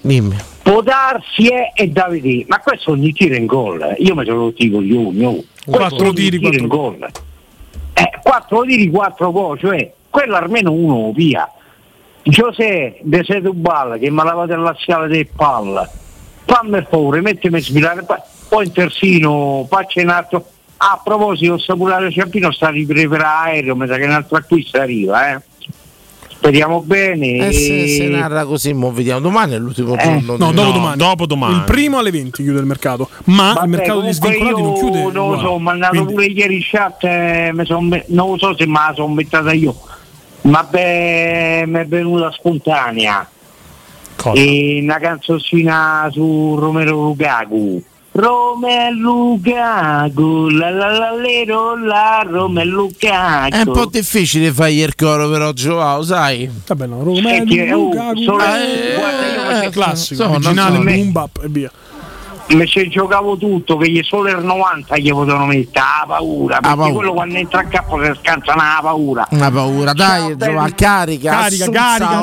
Dimmi. Può darsi è, è da vedere, ma questo ogni tiro in gol. Io mi sono rotti i coglioni. oh. Questo Quattro ogni tiri, tiro in gol. Eh, quattro tiri, quattro gol, cioè quello almeno uno via. Giuseppe De Setubal che mi ha lavato la scala del palla. Fammi il favore, mettimi a sbilare, poi- in terzino, faccia un altro. A proposito, Sapulare Ciampino sta a ripreparare aereo, mi sa che un altro acquisto arriva, eh. Speriamo bene. Eh, se, se e- narra così, mo vediamo. Domani è l'ultimo Eh, giorno. No, di- dopo domani. dopo domani. Il primo alle 20 chiude il mercato, ma Vabbè, il mercato degli comunque svincolati non chiude. Non lo so, ho mandato Quindi- pure ieri in chat, eh, mi son non lo so se me la sono mettata io. Vabbè, mi è venuta spontanea. E una canzoncina su Romero Lukaku. Romero Lukaku, la la la lero, la Romero Lukaku. È un po' difficile fare il coro, però, Joao, sai. Vabbè, no, Romelu Lukaku. solo- Eh, guarda, io mi- classico, so, originale, so. boom bap e via. Me se giocavo tutto, che gli solo il 90 gli potevano mettere, ah paura, perché paura. quello quando entra a capo si scansa una paura. Una paura, dai, Ciao, Giova, carica, Carica, carica,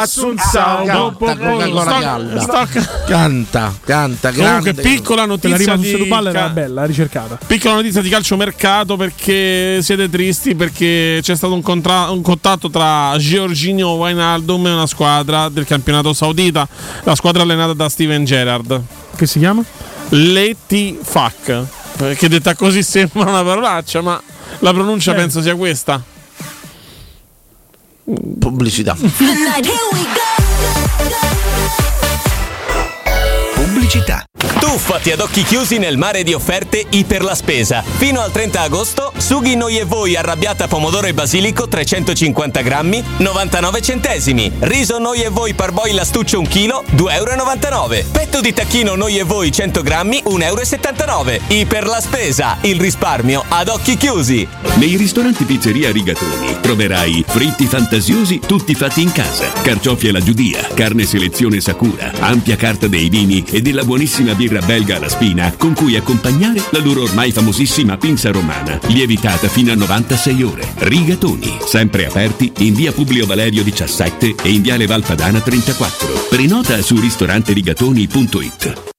Assunzao, canta. Canta, canta, Comunque, piccola La notizia di era bella, ricercata. Piccola notizia di calciomercato perché siete tristi perché c'è stato un, contra- un contatto tra Giorginio Wijnaldum e una squadra del campionato saudita, la squadra allenata da Steven Gerrard. Che si chiama? L'Etifak, che detta così sembra una parolaccia, ma la pronuncia Eh. penso sia questa. Pubblicità. Pubblicità. Tuffati ad occhi chiusi nel mare di offerte Iper la Spesa. Fino al 30 agosto, sughi noi e voi arrabbiata pomodoro e basilico 350 grammi, 99 centesimi. Riso noi e voi parboil astuccio 1 kg, 2,99 euro. Petto di tacchino noi e voi 100 grammi, 1,79 euro. Iper la Spesa, il risparmio ad occhi chiusi. Nei ristoranti Pizzeria Rigatoni troverai fritti fantasiosi tutti fatti in casa, carciofi alla giudia, carne selezione Sakura, ampia carta dei vini e della buonissima birra belga alla spina con cui accompagnare la loro ormai famosissima pinza romana, lievitata fino a 96 ore. Rigatoni, sempre aperti in via Publio Valerio 17 e in viale Valpadana 34. Prenota su ristoranterigatoni.it.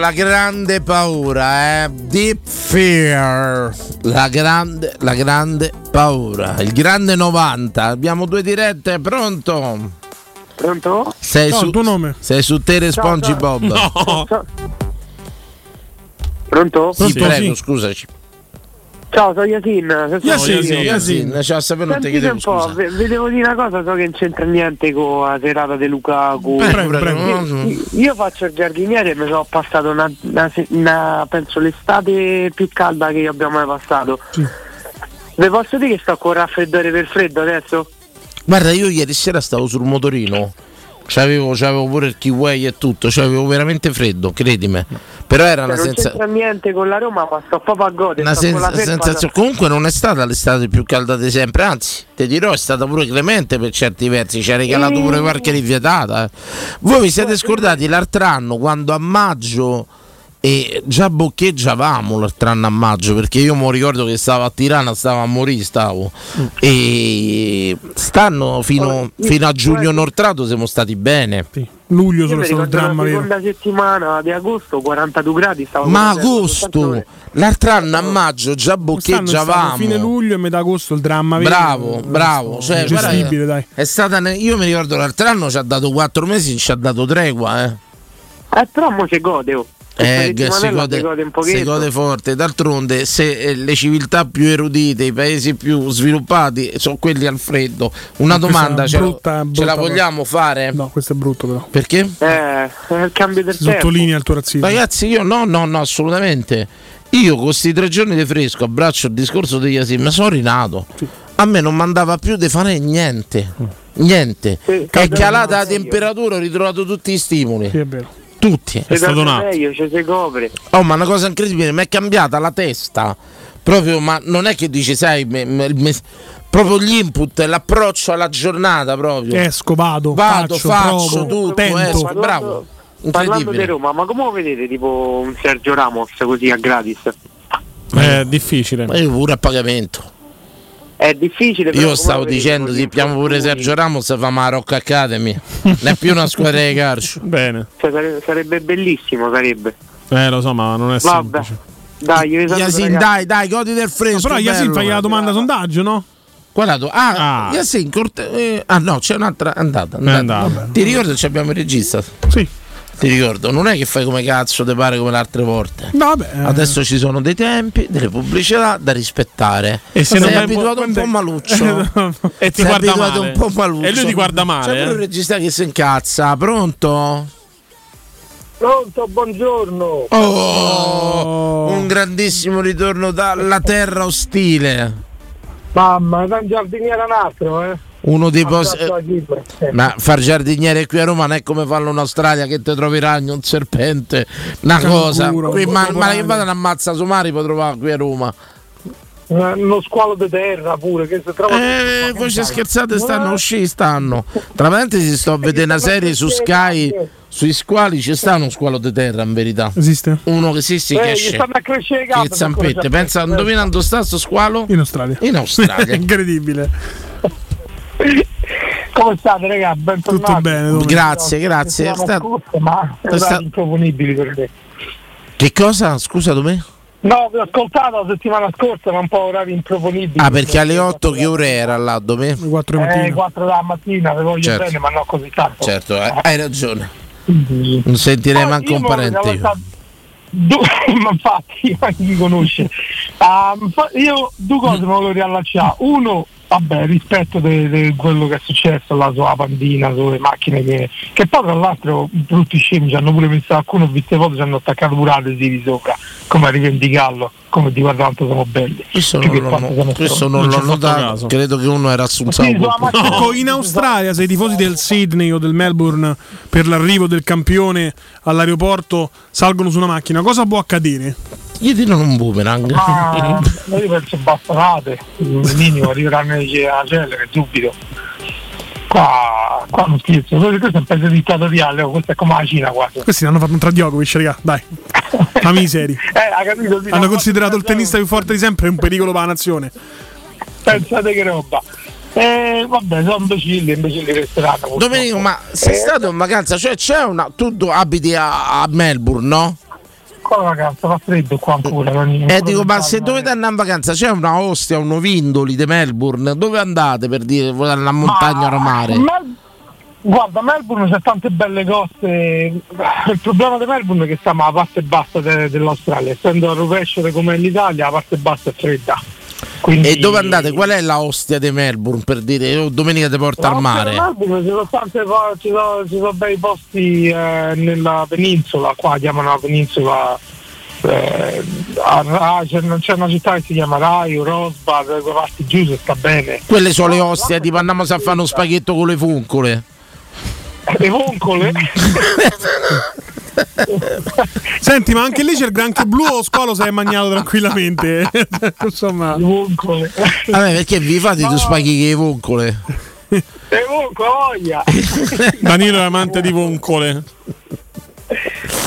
la grande paura, eh. Deep fear. La grande, la grande paura. Il grande 90. Abbiamo due dirette, pronto? Pronto? Sei No, su il tuo nome. Sei su Tere SpongeBob. ciao. Ciao. Pronto? Sì, prego, scusaci. Ciao, sono Yasin. Yasin, Yasin, ciao, sapevo non ti chiedevo un po', scusa. ve- vedevo dire una cosa, so che non c'entra niente con la serata di Lukaku. Prego, prego. Io, io faccio il giardiniere e mi sono passato una, una una- penso l'estate più calda che abbiamo mai passato. Vi posso dire che sto con raffreddore per freddo adesso? Guarda, io ieri sera stavo sul motorino. C'avevo, c'avevo pure il kiwi e tutto, c'avevo veramente freddo, credimi. Però era una, Cioè, non c'entra niente con la Roma, ma sto proprio a godere. una sen- felpa- sensazione. Comunque non è stata l'estate più calda di sempre, anzi, ti dirò, è stata pure clemente per certi versi, ci ha regalato pure qualche rifiatata. eh. Voi vi siete scordati l'altro anno quando a maggio e già boccheggiavamo l'altro anno a maggio perché io mi ricordo che stavo a Tirana, stavo a morire, stavo e stanno fino, fino a giugno Nortrato siamo stati bene. Luglio Io sono stato il ricordo dramma la vero. seconda settimana di agosto, 42 gradi, stavo Ma agosto, l'altro anno a maggio già boccheggiavamo. fine luglio e metà agosto il dramma vero. Bravo, bravo. Cioè, guarda, gestibile, dai. È stata ne- io mi ricordo l'altro anno ci ha dato 4 mesi, ci ha dato tregua, eh. Eh, però mo si gode, oh. Eh, si gode, si gode si forte. D'altronde, se eh, le civiltà più erudite, i paesi più sviluppati sono quelli al freddo, una Questa domanda ce, la- brutta- ce brutta la vogliamo fare? No, questo è brutto però. Perché? Eh, è il cambio del Si tempo. sottolinea il tuo razzismo. Ragazzi, io no, no, no, assolutamente. Io con questi tre giorni di fresco abbraccio il discorso degli mi sono rinato. A me non mandava più di fare niente. Niente. è calata la temperatura, ho ritrovato tutti i stimoli. Sì, è vero. Tutti. Meglio, ci si copre. Oh, ma una cosa incredibile, mi è cambiata la testa. Proprio, ma non è che dici, sai, me- me- me- proprio gli input, l'approccio alla giornata proprio. Esco, vado, Vado, faccio, faccio provo, tutto, tento. esco, Parlando- bravo. Parlando di. Roma, ma come lo vedete tipo un Sergio Ramos così a gratis? È difficile. Ma io pure a pagamento. È difficile Io stavo dicendo, così se piamo pure? Sergio Ramos, fa ma Rock Academy. non è più una squadra di calcio. [LAUGHS] Bene. Cioè, sare- sarebbe bellissimo, sarebbe. Eh, lo so, ma non è Vabbè. semplice. Dai, Yasin, dai, dai, godi del fresco. Però Yasin fai la domanda sondaggio, no? Guardato, ah, Yasin, corte- eh, ah no, c'è un'altra è andata. è andata. andata. Ti ricordo che abbiamo il regista? Sì. Ti ricordo, non è che fai come cazzo ti pare come le altre volte. No, vabbè. eh. Adesso ci sono dei tempi, delle pubblicità da rispettare. E se sei non abituato un po' maluccio. [LAUGHS] E ti Sei guarda abituato male. un po' maluccio. E lui ti guarda male, C'è pure eh. un regista che si incazza. Pronto? Pronto, buongiorno. Oh, un grandissimo ritorno dalla terra ostile. Mamma, da un giardiniere un altro, eh. Uno dei posti. Eh. Ma far giardiniere qui a Roma non è come farlo in Australia che ti trovi ragno, un serpente, una Canguro, cosa. Qui, un ma, ma che vado a ammazza somari può trovare qui a Roma. Eh, Uno squalo di terra pure che si trova. Eh, voi ci scherzate, stanno uscì, stanno. Tra parentesi sto a vedere una serie su Sky sui squali ci sta uno squalo di terra in verità. Esiste? Uno che sì sì Eh, che esce. stanno a crescere le gambe, Che zampette. Pensa, zampette. indovina dove sta sto squalo? In Australia. In Australia. [LAUGHS] Incredibile. Come state, ragazzi? Bentornati. Tutto bene, Domenico. Grazie, grazie. Settimana Sta- scorsa, ma sta- orari improponibili per me. Che cosa? Scusa dove? No, vi ho ascoltato la settimana scorsa, ma un po' orari improponibili. Ah, perché alle 8 che ore era là? Dove? 4 Eh, 4 della mattina, vi voglio Certo. bene, ma non così tanto. Certo, eh, hai ragione. Non sentirei Poi manco io un parente sta- du- [LAUGHS] ma infatti, ma chi mi conosce? Fa- io due cose mi volevo riallacciare. Uno, vabbè, rispetto di quello che è successo là sulla pandina, sulle macchine che, che poi tra l'altro brutti scemi ci hanno pure messo qualcuno, ho visto foto ci hanno attaccato pure adesivi sopra, come a rivendicarlo, come di guarda quanto siamo belli. Questo Più non, l'ho- quanto siamo questo non ci l'ho notato. Credo che uno era assunzato. Sì, Ecco, in Australia, se i tifosi del Sydney o del Melbourne per l'arrivo del campione all'aeroporto salgono su una macchina, cosa può accadere? Gli tirano un boomerang. Ma io penso bastonate, il minimo arriveranno a cellere subito. Qua, qua non scherzo, questo è un paese dittatoriale, oh, questo è come la Cina quasi. Questi hanno fatto un tra Djokovic, raga, dai. Ma miseri. [LAUGHS] Eh, ha capito? Sì, Hanno no, considerato il tennista più forte di sempre un pericolo per la nazione. Pensate che roba. Eh, vabbè, sono imbecilli, imbecilli resteranno. Domenico, ma sei Eh, stato in vacanza? Cioè c'è una. Tu tu abiti a, a Melbourne, no? Qua vacanza fa freddo qua ancora. non- Eh dico, ma se dovete andare in vacanza c'è una Ostia, un Ovindoli di Melbourne, dove andate per dire volete andare a montagna o a mare? Mel- Guarda, Melbourne c'è tante belle coste. Il problema di Melbourne è che stiamo alla parte bassa de- dell'Australia, essendo a rovescio come l'Italia, la parte bassa è fredda. E dove andate? Qual è la Ostia di Melbourne per dire oh, domenica ti porta al mare? Melbourne ci sono, tante po- ci sono, ci sono bei posti eh, nella penisola, qua chiamano la penisola. eh, a c'è, c'è una città che si chiama Raio, Rosbad, quelle parti giù se sta bene. Quelle sono le ostie, tipo andiamo a fare uno spaghetto con le funcole. Le foncole? [LAUGHS] [LAUGHS] [LAUGHS] Senti, ma anche lì c'è il granchio blu o Scolo si è magnato tranquillamente? [LAUGHS] Insomma. Vabbè, perché vi fate due spaghetti con le funcole? Le foncole, voglia! Danilo è amante di voncole.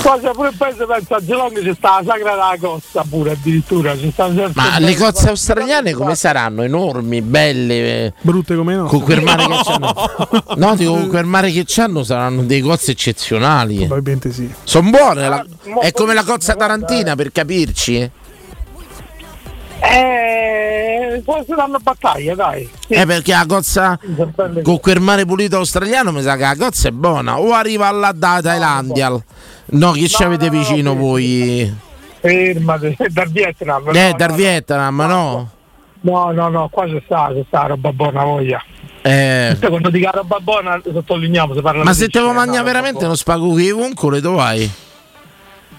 Qua c'è pure il paese, penso a Gelone c'è sta la sagra della costa pure addirittura. Certe Ma le cozze australiane come saranno? Enormi, belle. eh, Brutte come no? Con quel mare che c'hanno. [LAUGHS] No, dico, con quel mare che c'hanno saranno dei cozze eccezionali. Probabilmente sì. Sono buone. la- È come la cozza tarantina per capirci. Eh, poi si danno battaglia, dai. Eh, perché la cozza con quel mare pulito australiano mi sa che la cozza è buona. O arriva alla da Thailandia. No, chi ci avete vicino voi? Fermate, dal Vietnam. Eh, no, dal no, Vietnam, no? No, no, no, qua c'è sta, c'è sta roba buona voglia. Eh. Quando dico roba buona sottolineiamo, si parla Ma se te lo mangia no, veramente non spago con i vuncole, dove vai?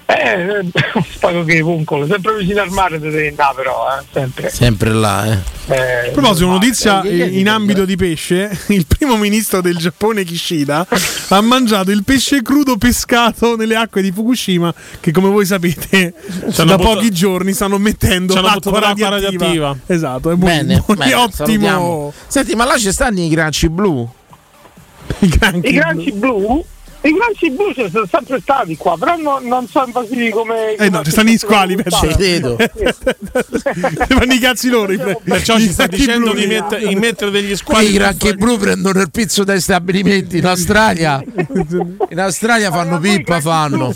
Eh, [LAUGHS] spago che vuncole, sempre vicino al mare devi andare però, eh, sempre. Sempre là, eh. Eh, A proposito, notizia eh, in ambito di pesce, [LAUGHS] il primo ministro del Giappone Kishida ha mangiato il pesce crudo pescato nelle acque di Fukushima che come voi sapete Ci hanno da pochi giorni stanno mettendo l'acqua radioattiva. radioattiva. Esatto, è Bene, buon- bene, ottimo. salutiamo. Senti, ma là ci stanno i granci blu? I granchi, I granci blu? I granci blu ci sono sempre stati qua, però no- non sono invasivi come. Eh no, ci stanno gli squali. Ci credo. [LAUGHS] fanno i cazzi loro. Perciò ci sta dicendo blu. di, mette- di mettere degli Qua squali. i granchi blu prendono il pizzo dai stabilimenti in Australia. [LAUGHS] In Australia fanno pippa, fanno.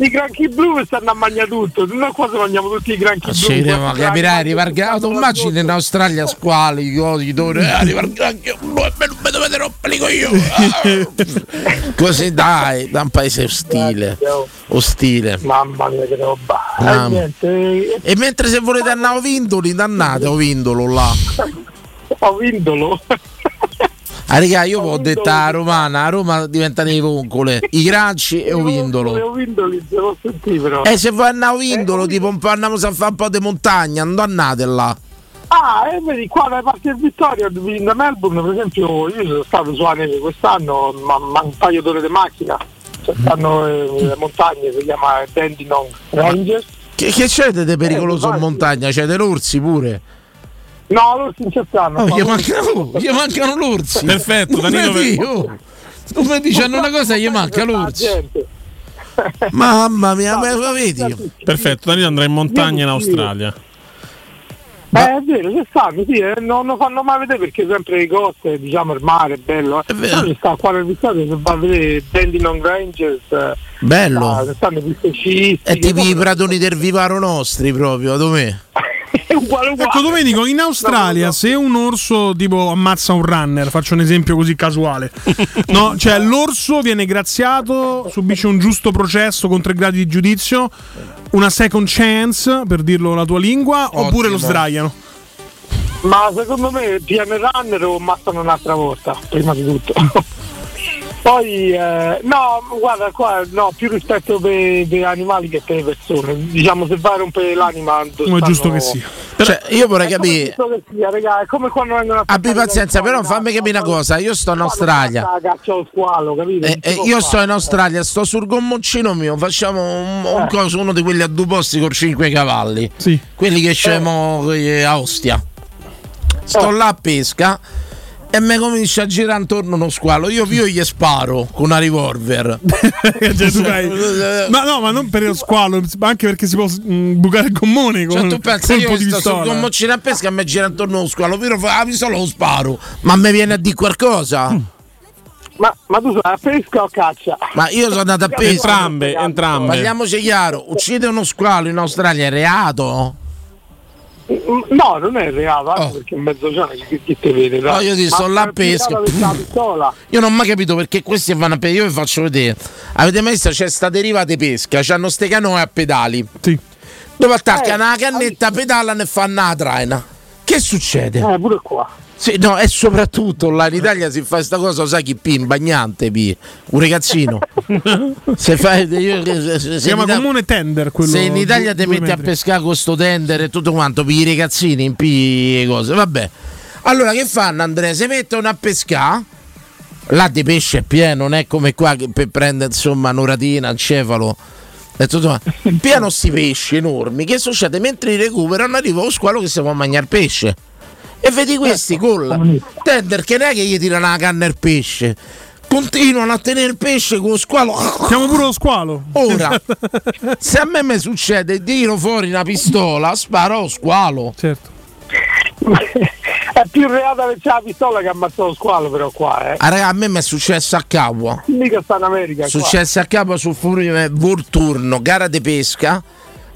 I granchi blu stanno a mangiare tutto, noi qua si mangiamo tutti i granchi blu. Credo, ma quattro capirai, granchi, arriva il immagini in Australia squali, roditori, eh, arriva il granchio blu e me non mi dovete rompere i coglioni. [LAUGHS] Così dai, da un paese ostile. Ostile. Mamma mia che roba. Mamma. Eh, niente, E mentre se volete andare a Ovindoli, dannate a Ovindolo là. [LAUGHS] ho vindolo. Ah, raga, io ho detto a romana, a Roma diventano i voncole, i granci e Ovindolo. Ho vindoli, devo sentire però. E se voi andate a Ovindolo, tipo un po' andiamo a fare un po' di montagna, non andate là. Ah, e vedi qua dalle parti del Vittoria, da Melbourne per esempio, io sono stato sulla neve quest'anno, ma, ma un paio d'ore di macchina. Cioè, stanno eh, le montagne, si chiama Dandenong Rangers. Che, che c'è di pericoloso in infatti. montagna? C'è dei l'orsi pure. No, loro si ci stanno. Oh, gli mancano, gli mancano l'orsi. Perfetto, Non Danilo, vedi, per- oh. Dici hanno una cosa gli manca. Gente. Mamma mia, ma ma vedi? Perfetto, Danilo andrà in montagna in Australia. Eh, è vero, ci stanno, sì, eh, non lo fanno mai vedere perché sempre le coste, diciamo il mare è bello. Eh. Però ci sta qua nel Vittoria, se va a vedere Dandenong Rangers, eh, Bello. sta- stanno i piste sciistiche. È tipo i pratoni del vivaro nostri proprio, dov'è? [LAUGHS] È uguale uguale. Ecco Domenico, in Australia se un orso tipo ammazza un runner, faccio un esempio così casuale, no? Cioè l'orso viene graziato, subisce un giusto processo con tre gradi di giudizio, una second chance, per dirlo la tua lingua, oppure lo sdraiano. Ma secondo me piano runner lo ammazzano un'altra volta, prima di tutto. Poi eh, no, guarda qua, no, più rispetto per gli animali che per le persone. Diciamo se vai a rompere l'anima. Come è giusto che sia. Cioè, io vorrei È come capire. giusto che sia, raga, è come quando vengono a Abbi pazienza, però fammi capire una cosa. Io sto in Australia. Caccia squalo, capito? E, Non si e può io fare. sto in Australia, sto sul gommoncino mio, facciamo un, un Eh. coso, uno di quelli a due posti con cinque cavalli. Quelli che Eh. scemo a Ostia. Sto là a pesca e mi comincia a girare intorno uno squalo. Io, io gli sparo con una revolver. [LAUGHS] Cioè, ma no, ma non per lo squalo, ma anche perché si può mm, bucare il gommone con Cioè, tu pensi io di sto sul pistola. gommocino a pesca e mi gira intorno uno squalo. Vero, fa la pistola lo sparo. Ma mi viene a dire qualcosa? Ma, ma tu sei a pesca o caccia? Ma io sono andato a pesca. Entrambe, entrambe. Parliamoci chiaro, uccidere uno squalo in Australia è reato? Mm, No, non è reato, anche perché in mezzogiorno chi, chi te vede? dai. Oh, io ti sto là a pesca. [LAUGHS] Io non ho mai capito perché questi vanno a pesca. Io vi faccio vedere. Avete mai visto? C'è sta deriva di pesca, c'hanno ste canoe a pedali. Dove attaccano la cannetta, pedalano e fanno la traina. Che succede? Eh, pure qua. Sì, no, e soprattutto là in Italia si fa questa cosa, sai chi pi? In bagnante pi, un ragazzino. [LAUGHS] se fai, io, se, se- Si chiama comune tender quello. se in Italia ti metti a pescare con sto tender e tutto quanto, pi i ragazzini, in pi e cose, vabbè. Allora che fanno Andrea? Si mettono a pescare, là di pesce è pieno, non è come qua che per prendere insomma un'oratina, un cefalo. E tutto quanto. [LAUGHS] Pieno sti pesci enormi. Che succede? Mentre li recuperano arriva lo squalo che si può mangiare pesce. E vedi questi col tender che non è che gli tirano la canna al pesce. Continuano a tenere il pesce con lo squalo. Chiamo pure lo squalo. Ora, se a me mi succede, tiro fuori una pistola, sparo lo squalo. Certo. [LAUGHS] È più reato che c'è la pistola che ammazza lo squalo, però qua, eh. Ah, raga, a me mi è successo a Capua. Mica sta in America. È successo a Capua sul Furime Volturno, gara di pesca.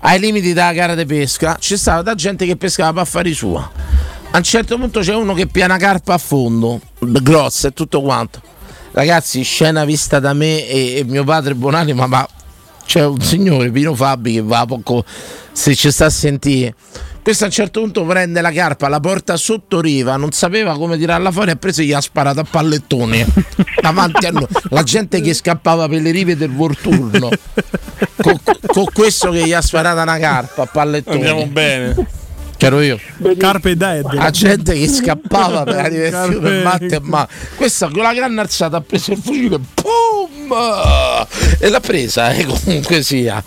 Ai limiti della gara di pesca c'è stata da gente che pescava per affari sua. A un certo punto c'è uno che piana carpa a fondo, grossa e tutto quanto. Ragazzi, scena vista da me e, e mio padre buonanima, ma c'è un signore, Pino Fabi, che va poco, se ci sta a sentire. Questo a un certo punto prende la carpa, la porta sotto riva, non sapeva come tirarla fuori, ha preso e gli ha sparato a pallettoni [LAUGHS] davanti a noi. La gente che scappava per le rive del Vorturno, con, [LAUGHS] con questo che gli ha sparato una carpa a pallettoni. Andiamo bene. C'ero io. Carpe e Dead. La gente che scappava per la [LAUGHS] direzione Carpe- matte e ma questa con la grande alzata ha preso il fucile boom e l'ha presa eh, comunque sia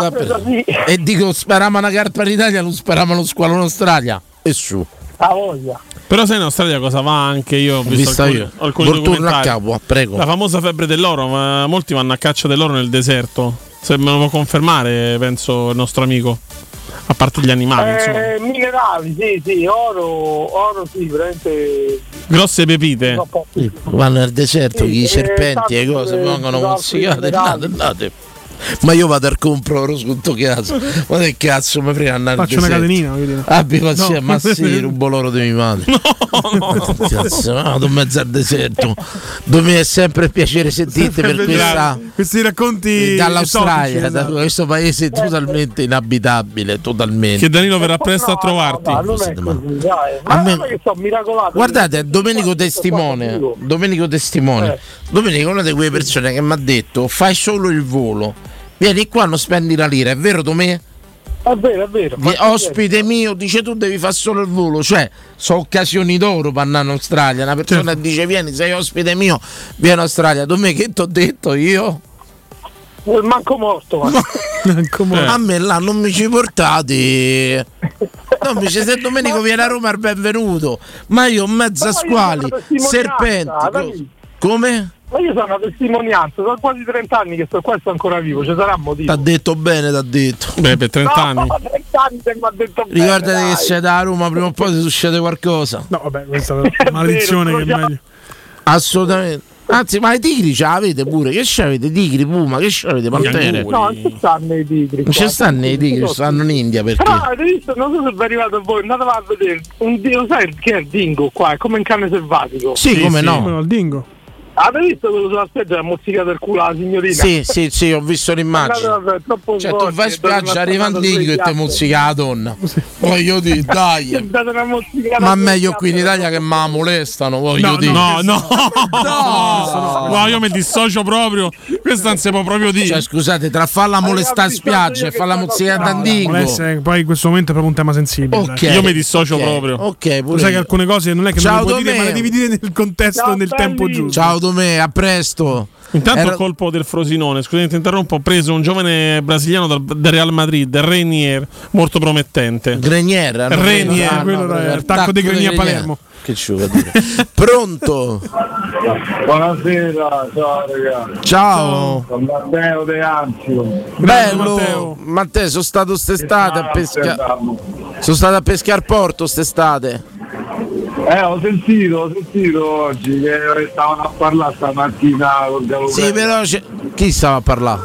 L'ha presa. e dico sparava una carpa in Italia non sparava lo squalo in Australia e su La voglia. Però sai in Australia cosa va anche io ho visto, visto alcuni, io. alcuni Vorturno a documentari. capo, prego. La famosa febbre dell'oro, ma molti vanno a caccia dell'oro nel deserto. Se me lo può confermare, penso il nostro amico. A parte gli animali, insomma. Eh, minerali, sì, sì, oro, oro sì, veramente. Grosse pepite. vanno nel deserto Sì, i eh, serpenti e cose vengono andate andate ma io vado al compro oro sotto casa ma che cazzo mi frega andare Faccio una catenina. Abbi pazienza, No. ma sì, [LAUGHS] rubo l'oro di mia madre. No, Cazzo, vado in mezzo al deserto. Dove mi è sempre piacere sentirti per questa. Questi racconti Dall'Australia, topici, da esatto. questo paese totalmente inabitabile, totalmente. Che Danilo verrà presto a trovarti. È così, dai. A me-. Guardate, Domenico Testimone, Domenico Testimone, Domenico è una di quelle persone che mi ha detto fai solo il volo, vieni qua non spendi la lira, è vero Domè? È vero, è vero. Vi- Ospite mio, dice tu devi fare solo il volo, cioè sono occasioni d'oro per andare in Australia. Una persona dice vieni, sei ospite mio, vieni in Australia. Domè che ti ho detto io? Il manco morto. ma- [LAUGHS] A me là non mi ci portate. No, mi dice se Domenico viene a Roma è il benvenuto. Ma io in mezzo a Ma io squali, serpenti. Come? Ma io sono una testimonianza, sono quasi 30 anni che sto qua e sto ancora vivo, ci sarà un motivo. T'ha detto bene, t'ha detto. Beh, per 30 No, anni. 30 anni che mi ha detto bene, Ricordati che dai. sei da Roma, prima o poi ti succede qualcosa. No, vabbè, questa è una [LAUGHS] maledizione che è meglio. Assolutamente. Anzi, ma i tigri ce l'avete pure. Che c'avete? Tigri, puma, che c'avete? Pantere? No, non ci stanno i tigri. Non ci stanno i tigri, stanno in India perché. Però avete visto, non so se vi è arrivato a voi, andatelo a vedere, un dio, sai che è il dingo qua, è come un cane selvatico. Sì, come no. Come no, il dingo. Avete visto quello sulla spiaggia ha mozzicato il culo alla signorina? Sì, sì, sì, ho visto l'immagine. Cioè, tu vai in spiaggia, arriva un tigro e ti mozzica la donna. Voglio dire, [LAUGHS] dai. Ma meglio qui in Italia che mi molestano, voglio No, dire. no, [LAUGHS] no, no, io mi dissocio proprio. Questa non si può proprio dire. Cioè, scusate, tra farla molestare in spiaggia e farla mozzicare a dingo. Molestia, eh, poi in questo momento è proprio un tema sensibile. Ok, dai. Io mi dissocio ok, proprio. Ok, Tu pure sai che alcune cose non è che Ciao, non le puoi dire, ma le devi dire nel contesto e nel tempo giusto. Ciao Domè, a presto. Intanto Era- colpo del Frosinone, scusate ti interrompo, ho preso un giovane brasiliano dal, del Real Madrid, Renier, molto promettente. Grenier, hanno Renier, preso- quello da- preso il tacco di Grenier a Palermo. Che ci vuole dire? [LAUGHS] Pronto? Buonasera, ciao ragazzi. Ciao. Sono Matteo De Anzio. Bello, Matteo. sono stato st'estate a pescare. Sono stato a pescare Porto st'estate. Eh, ho sentito, ho sentito oggi che stavano a parlare stamattina con Galopello. Sì, però chi stava a parlare?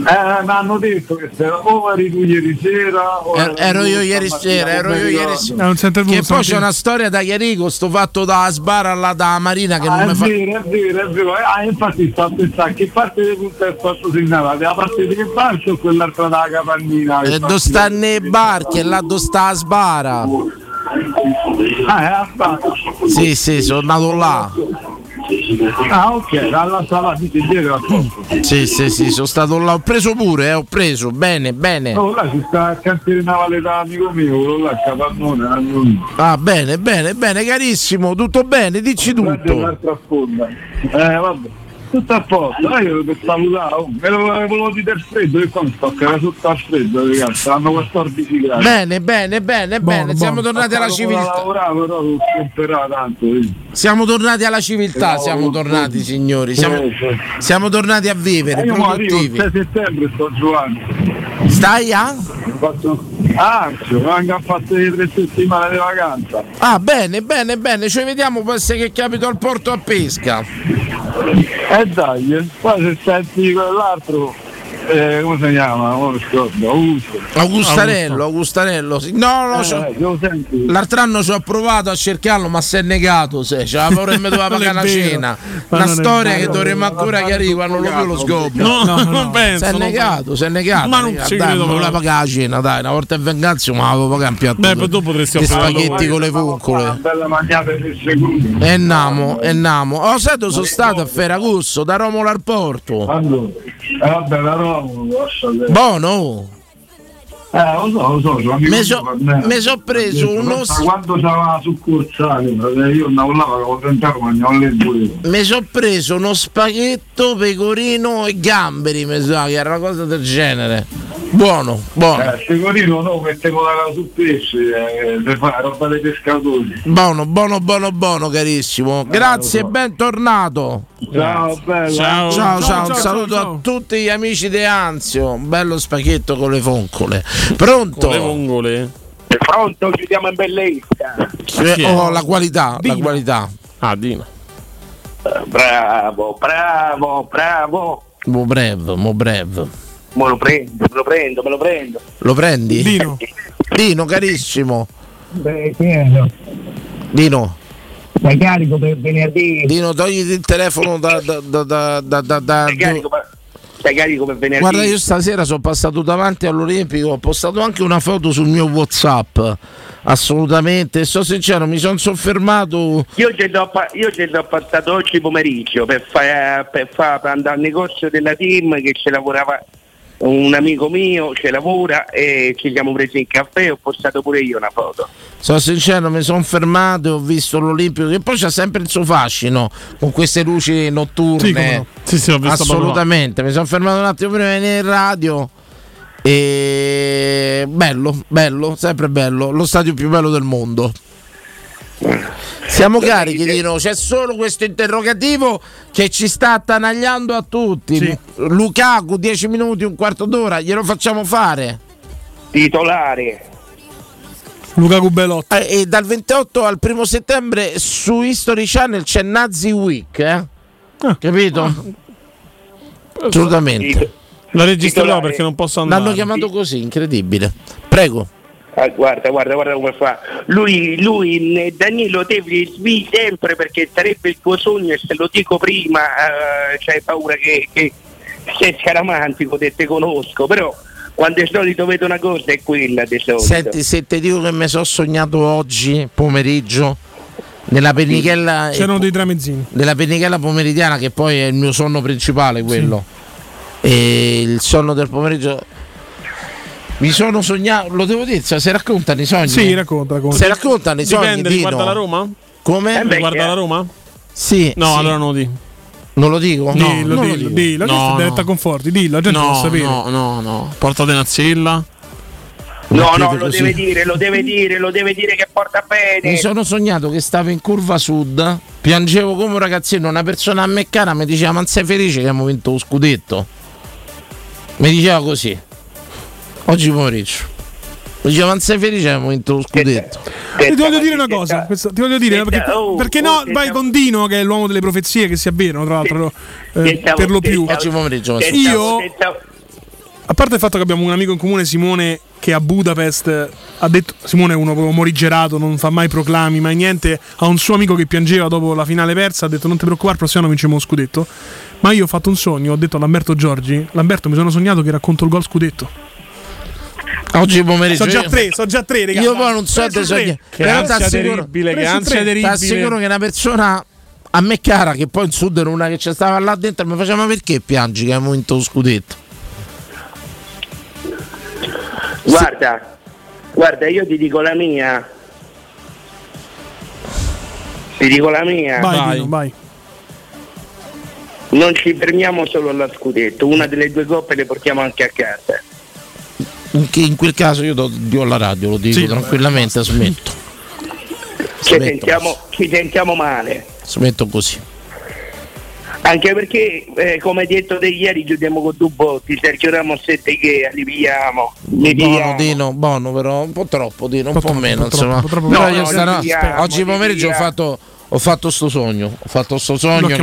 Eh, mi hanno detto che se o eri tu ieri sera o Er- ero io ieri sera, ero io ieri sera. Che poi c'è una storia da Chierico, sto fatto da Sbara là da Marina che Ah, non è mi fa. vero, è vero, è vero. Ah, infatti sto a pensare che parte dei punti è stato segnalato, la parte di che parte o quell'altra da capannina? E dove stanno i barchi e là dove sta la Sbara. Ah, è a. Sì, sì, sono andato là. Ah, ok, dalla sala di dietro a. Sì, sì, sì, sono stato là. Ho preso pure, eh, ho preso. Bene, bene. Oh, là ci sta il cantiere navale da amico mio, quello là, capannone, amico mio. Ah, bene, bene, bene, carissimo. Tutto bene, dici tutto. Eh, vabbè. Tutto a posto, ah, io per salutare, oh, me lo volevo dire il freddo, che qua mi sto che era tutto al freddo, ragazzi, hanno 14 gradi. Bene, bene, bene, bene. Siamo tornati alla civiltà. lavorare, però tanto. vedi. Siamo tornati alla civiltà, Eh, siamo tornati, oh. signori. Siamo, Sì, sì. siamo tornati a vivere, Eh, io produttivi. 6 settembre sto giocando. Stai a? Ho fatto... Ah, vengo a fare le tre settimane di vacanza. Ah, bene, bene, bene. Ci vediamo poi se che capito al porto a pesca. Eh dai, poi se senti quell'altro, eh, come si chiama? Scordo, Augusto. Augustarello, Augustarello. sì. No, no, Eh, eh, senti? L'altro anno ci ho provato a cercarlo, ma si è negato. Se la [LAUGHS] è pagare vero. cena. Una storia che dovremmo ancora chiarire quando lo più lo scoppio. No, no, [LAUGHS] non penso, Si è negato, si è negato. Ma si non Dai, credo voleva pagare la cena, dai, una volta in venganza, ma avevo pagato un piatto. Beh, tu potresti offrire spaghetti con le Una funcole. bella. E namo, e namo. Oh, sai dove sono stato a Ferragusso, da Romolo al Porto. Allora, eh, vabbè, la Roma, lascia lì. Eh, lo so, lo so, sono Mi so- mi so preso Ho detto, uno pensa Quando c'era la succursale, frate, io andavo là, avevo 30 anni, mangiavo lì pure io. Mi sono preso uno spaghetto, pecorino e gamberi, mi sa che era una cosa del genere. Buono, buono. Eh, pecorino no, mettevo la sul pesce, eh, per fare roba dei pescatori. Buono, buono, buono, buono, carissimo. Grazie e bentornato. Ciao, bella. Ciao, ciao, Ciao, un ciao, saluto ciao. a tutti gli amici di Anzio. Un bello spaghetto con le foncole. Pronto? Con le vongole. Pronto, chiudiamo in bellezza. Eh, oh, la qualità, la qualità. Ah, Dino. Bravo, bravo, bravo. Mo brev, mo brev. Me lo prendo, me lo prendo, me lo prendo. Lo prendi? Dino. Dino, carissimo. Beh, pieno. Dino. Sei carico per venerdì. Dino, togliti il telefono da... da, da, da, da, da- da- per, sei carico per venerdì. Guarda, io stasera sono passato davanti all'Olimpico, ho postato anche una foto sul mio Whatsapp. Assolutamente, sto sincero, mi sono soffermato. Io ce l'ho, io ce l'ho passato oggi pomeriggio per, fa- per, fa- per andare al negozio della team che ci lavorava un amico mio, ci lavora e ci siamo presi in caffè e ho postato pure io una foto. Sono sincero, mi sono fermato e ho visto l'Olimpico, che poi c'ha sempre il suo fascino con queste luci notturne. Sì. Sì, sì, ho visto Assolutamente, mi sono fermato un attimo prima di venire in radio. E bello, bello, sempre bello, lo stadio più bello del mondo. Siamo carichi, Dino. C'è solo questo interrogativo che ci sta attanagliando a tutti. Lukaku, 10 minuti, un quarto d'ora, glielo facciamo fare. Titolare. Luca Cubelotti. Eh, e dal 28 al 1 settembre su History Channel c'è Nazi Week, eh? capito? Assolutamente. La registrerò perché non posso andare. L'hanno chiamato così, incredibile. Prego. Ah, guarda, guarda, guarda come fa. Lui, lui, eh, Danilo, devi svii sempre perché sarebbe il tuo sogno e se lo dico prima eh, c'hai paura che, che sei scaramantico, te te conosco, però quando di solito vedo una cosa è quella di solito. Senti, se ti dico che mi sono sognato oggi pomeriggio nella pennichella C'erano dei tramezzini. nella pennichella pomeridiana che poi è il mio sonno principale quello. E il sonno del pomeriggio mi sono sognato, lo devo dire, cioè, si raccontano i sogni? Sì, racconta, racconta. Si raccontano i sogni Dipende, Dino? riguarda la Roma? Come? riguarda la Roma? Sì. No, sì. allora non lo dico. Non lo dico? dillo, non lo dillo, dico. dillo. No, no. detta conforti, dillo, la gente no, lo sapere. no, no, no. Portate una zilla. No, no, lo così. deve dire, lo deve dire, lo deve dire che porta bene. Mi sono sognato che stavo in curva sud, piangevo come un ragazzino, una persona a me cara mi diceva ma sei felice che abbiamo vinto lo scudetto? Mi diceva così, oggi pomeriggio. Diceva ma non sei felice che abbiamo vinto lo scudetto? E ti voglio dire una cosa, questo- ti voglio dire perché, oh, perché no, vai con Dino che è l'uomo delle profezie che si avverano tra l'altro eh, per lo più. Oggi pomeriggio. Io, a parte il fatto che abbiamo un amico in comune, Simone, che a Budapest ha detto: Simone è uno morigerato, non fa mai proclami, mai niente. Ha un suo amico che piangeva dopo la finale persa. Ha detto: Non ti preoccupare, il prossimo anno vinciamo lo scudetto. Ma io ho fatto un sogno, ho detto a Lamberto Giorgi: Lamberto, mi sono sognato che racconto il gol scudetto. Oggi pomeriggio. So già tre, so già tre, raga. Io poi non so te sogni. Che Però ansia t'assicuro- terribile, che ansia terribile. T'assicuro che una persona a me cara, che poi in sud era una che ci stava là dentro, mi faceva ma perché piangi che abbiamo vinto lo scudetto? Guarda, guarda, io ti dico la mia. Ti dico la mia. Vai, Dino, vai. Non ci fermiamo solo allo scudetto, una delle due coppe le portiamo anche a casa. In, che- in quel caso io do, dio alla radio, lo dico Sì, tranquillamente, smetto. Ci sentiamo, ci sentiamo male. Smetto così. Anche perché, eh, come detto di ieri, chiudiamo con due botti, Sergio Ramos e De Gea, li pigliamo. Li Buono. Dino, buono però un po' troppo Dino, un po' meno po' insomma. troppo, No, stano- li pigliamo, oggi pomeriggio ho fatto, ho fatto sto sogno, ho fatto sto L'ho sogno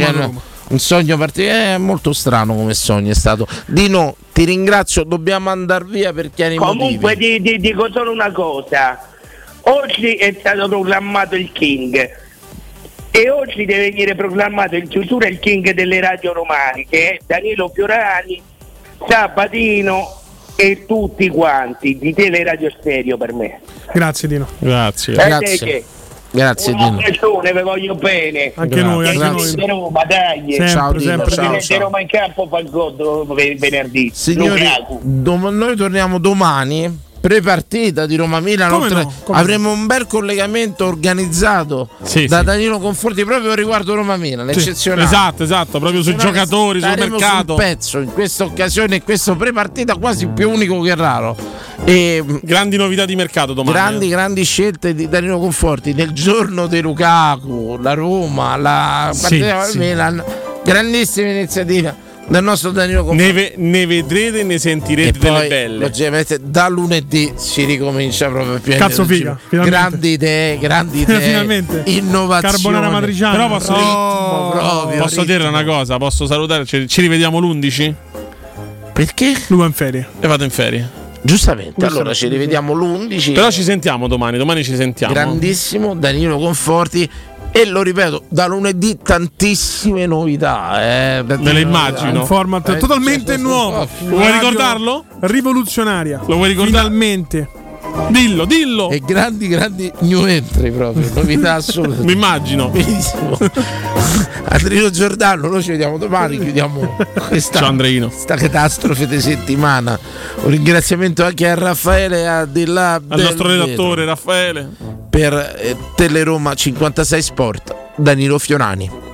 un, sogno particolare, è molto strano come sogno è stato. Dino, ti ringrazio, dobbiamo andare via per chiari Comunque motivi. ti, ti dico solo una cosa. Oggi è stato proclamato il King. E oggi deve venire proclamato in chiusura il King delle radio romane, che è Danilo Fiorani, Sabatino e tutti quanti di Teleradio Stereo per me. Grazie, Dino. Grazie. Eh, che- Grazie un Dino. abbraccione, vi voglio bene. Anche noi, anche Grazie. noi. Roma, dai. Sempre, Ciao, Dino, sempre, ciao, Di ciao. Roma in campo fa il gol ven- venerdì. Signori, dom- noi torniamo domani. Pre-partita di Roma Milan, Come oltre- no? Avremo un bel collegamento organizzato Sì, da sì. Danilo Conforti proprio riguardo Roma Milan, Sì, eccezionale. Esatto, esatto, proprio sui giocatori, sul mercato. sul pezzo in questa occasione, questo pre-partita quasi più unico che raro. E, grandi novità di mercato domani. Grandi, eh. grandi scelte di Danilo Conforti nel giorno di Lukaku, la Roma, la partita sì. Milan, grandissima iniziativa del nostro Danilo Conforti. Ne, ve- ne vedrete e ne sentirete E delle poi, belle. logicamente, da lunedì si ricomincia proprio a piangere. Cazzo figa, finalmente. Grandi idee, grandi [LAUGHS] idee. Finalmente. Innovazione. Carbonara matriciana. Però posso, Ritmo proprio, posso dire una cosa, posso salutare, ci, ci rivediamo l'11 Perché? Lui va in ferie. e vado in ferie. Giustamente, allora ci rivediamo l'11. Però ci sentiamo domani, domani ci sentiamo. Grandissimo Danilo Conforti. E lo ripeto, da lunedì tantissime novità. Eh, Me le immagino. Un format Eh, totalmente nuovo. Vuoi ricordarlo? Rivoluzionaria. Lo vuoi ricordare? Finalmente. Dillo, dillo. E grandi, grandi new entry proprio, [LAUGHS] novità assolute. Mi immagino. Benissimo. [LAUGHS] Andrino Giordano, noi ci vediamo domani, chiudiamo questa, Ciao Andreino. questa catastrofe di settimana. Un ringraziamento anche a Raffaele a là Al del nostro redattore Raffaele. per eh, Teleroma 56 Sport, Danilo Fiorani.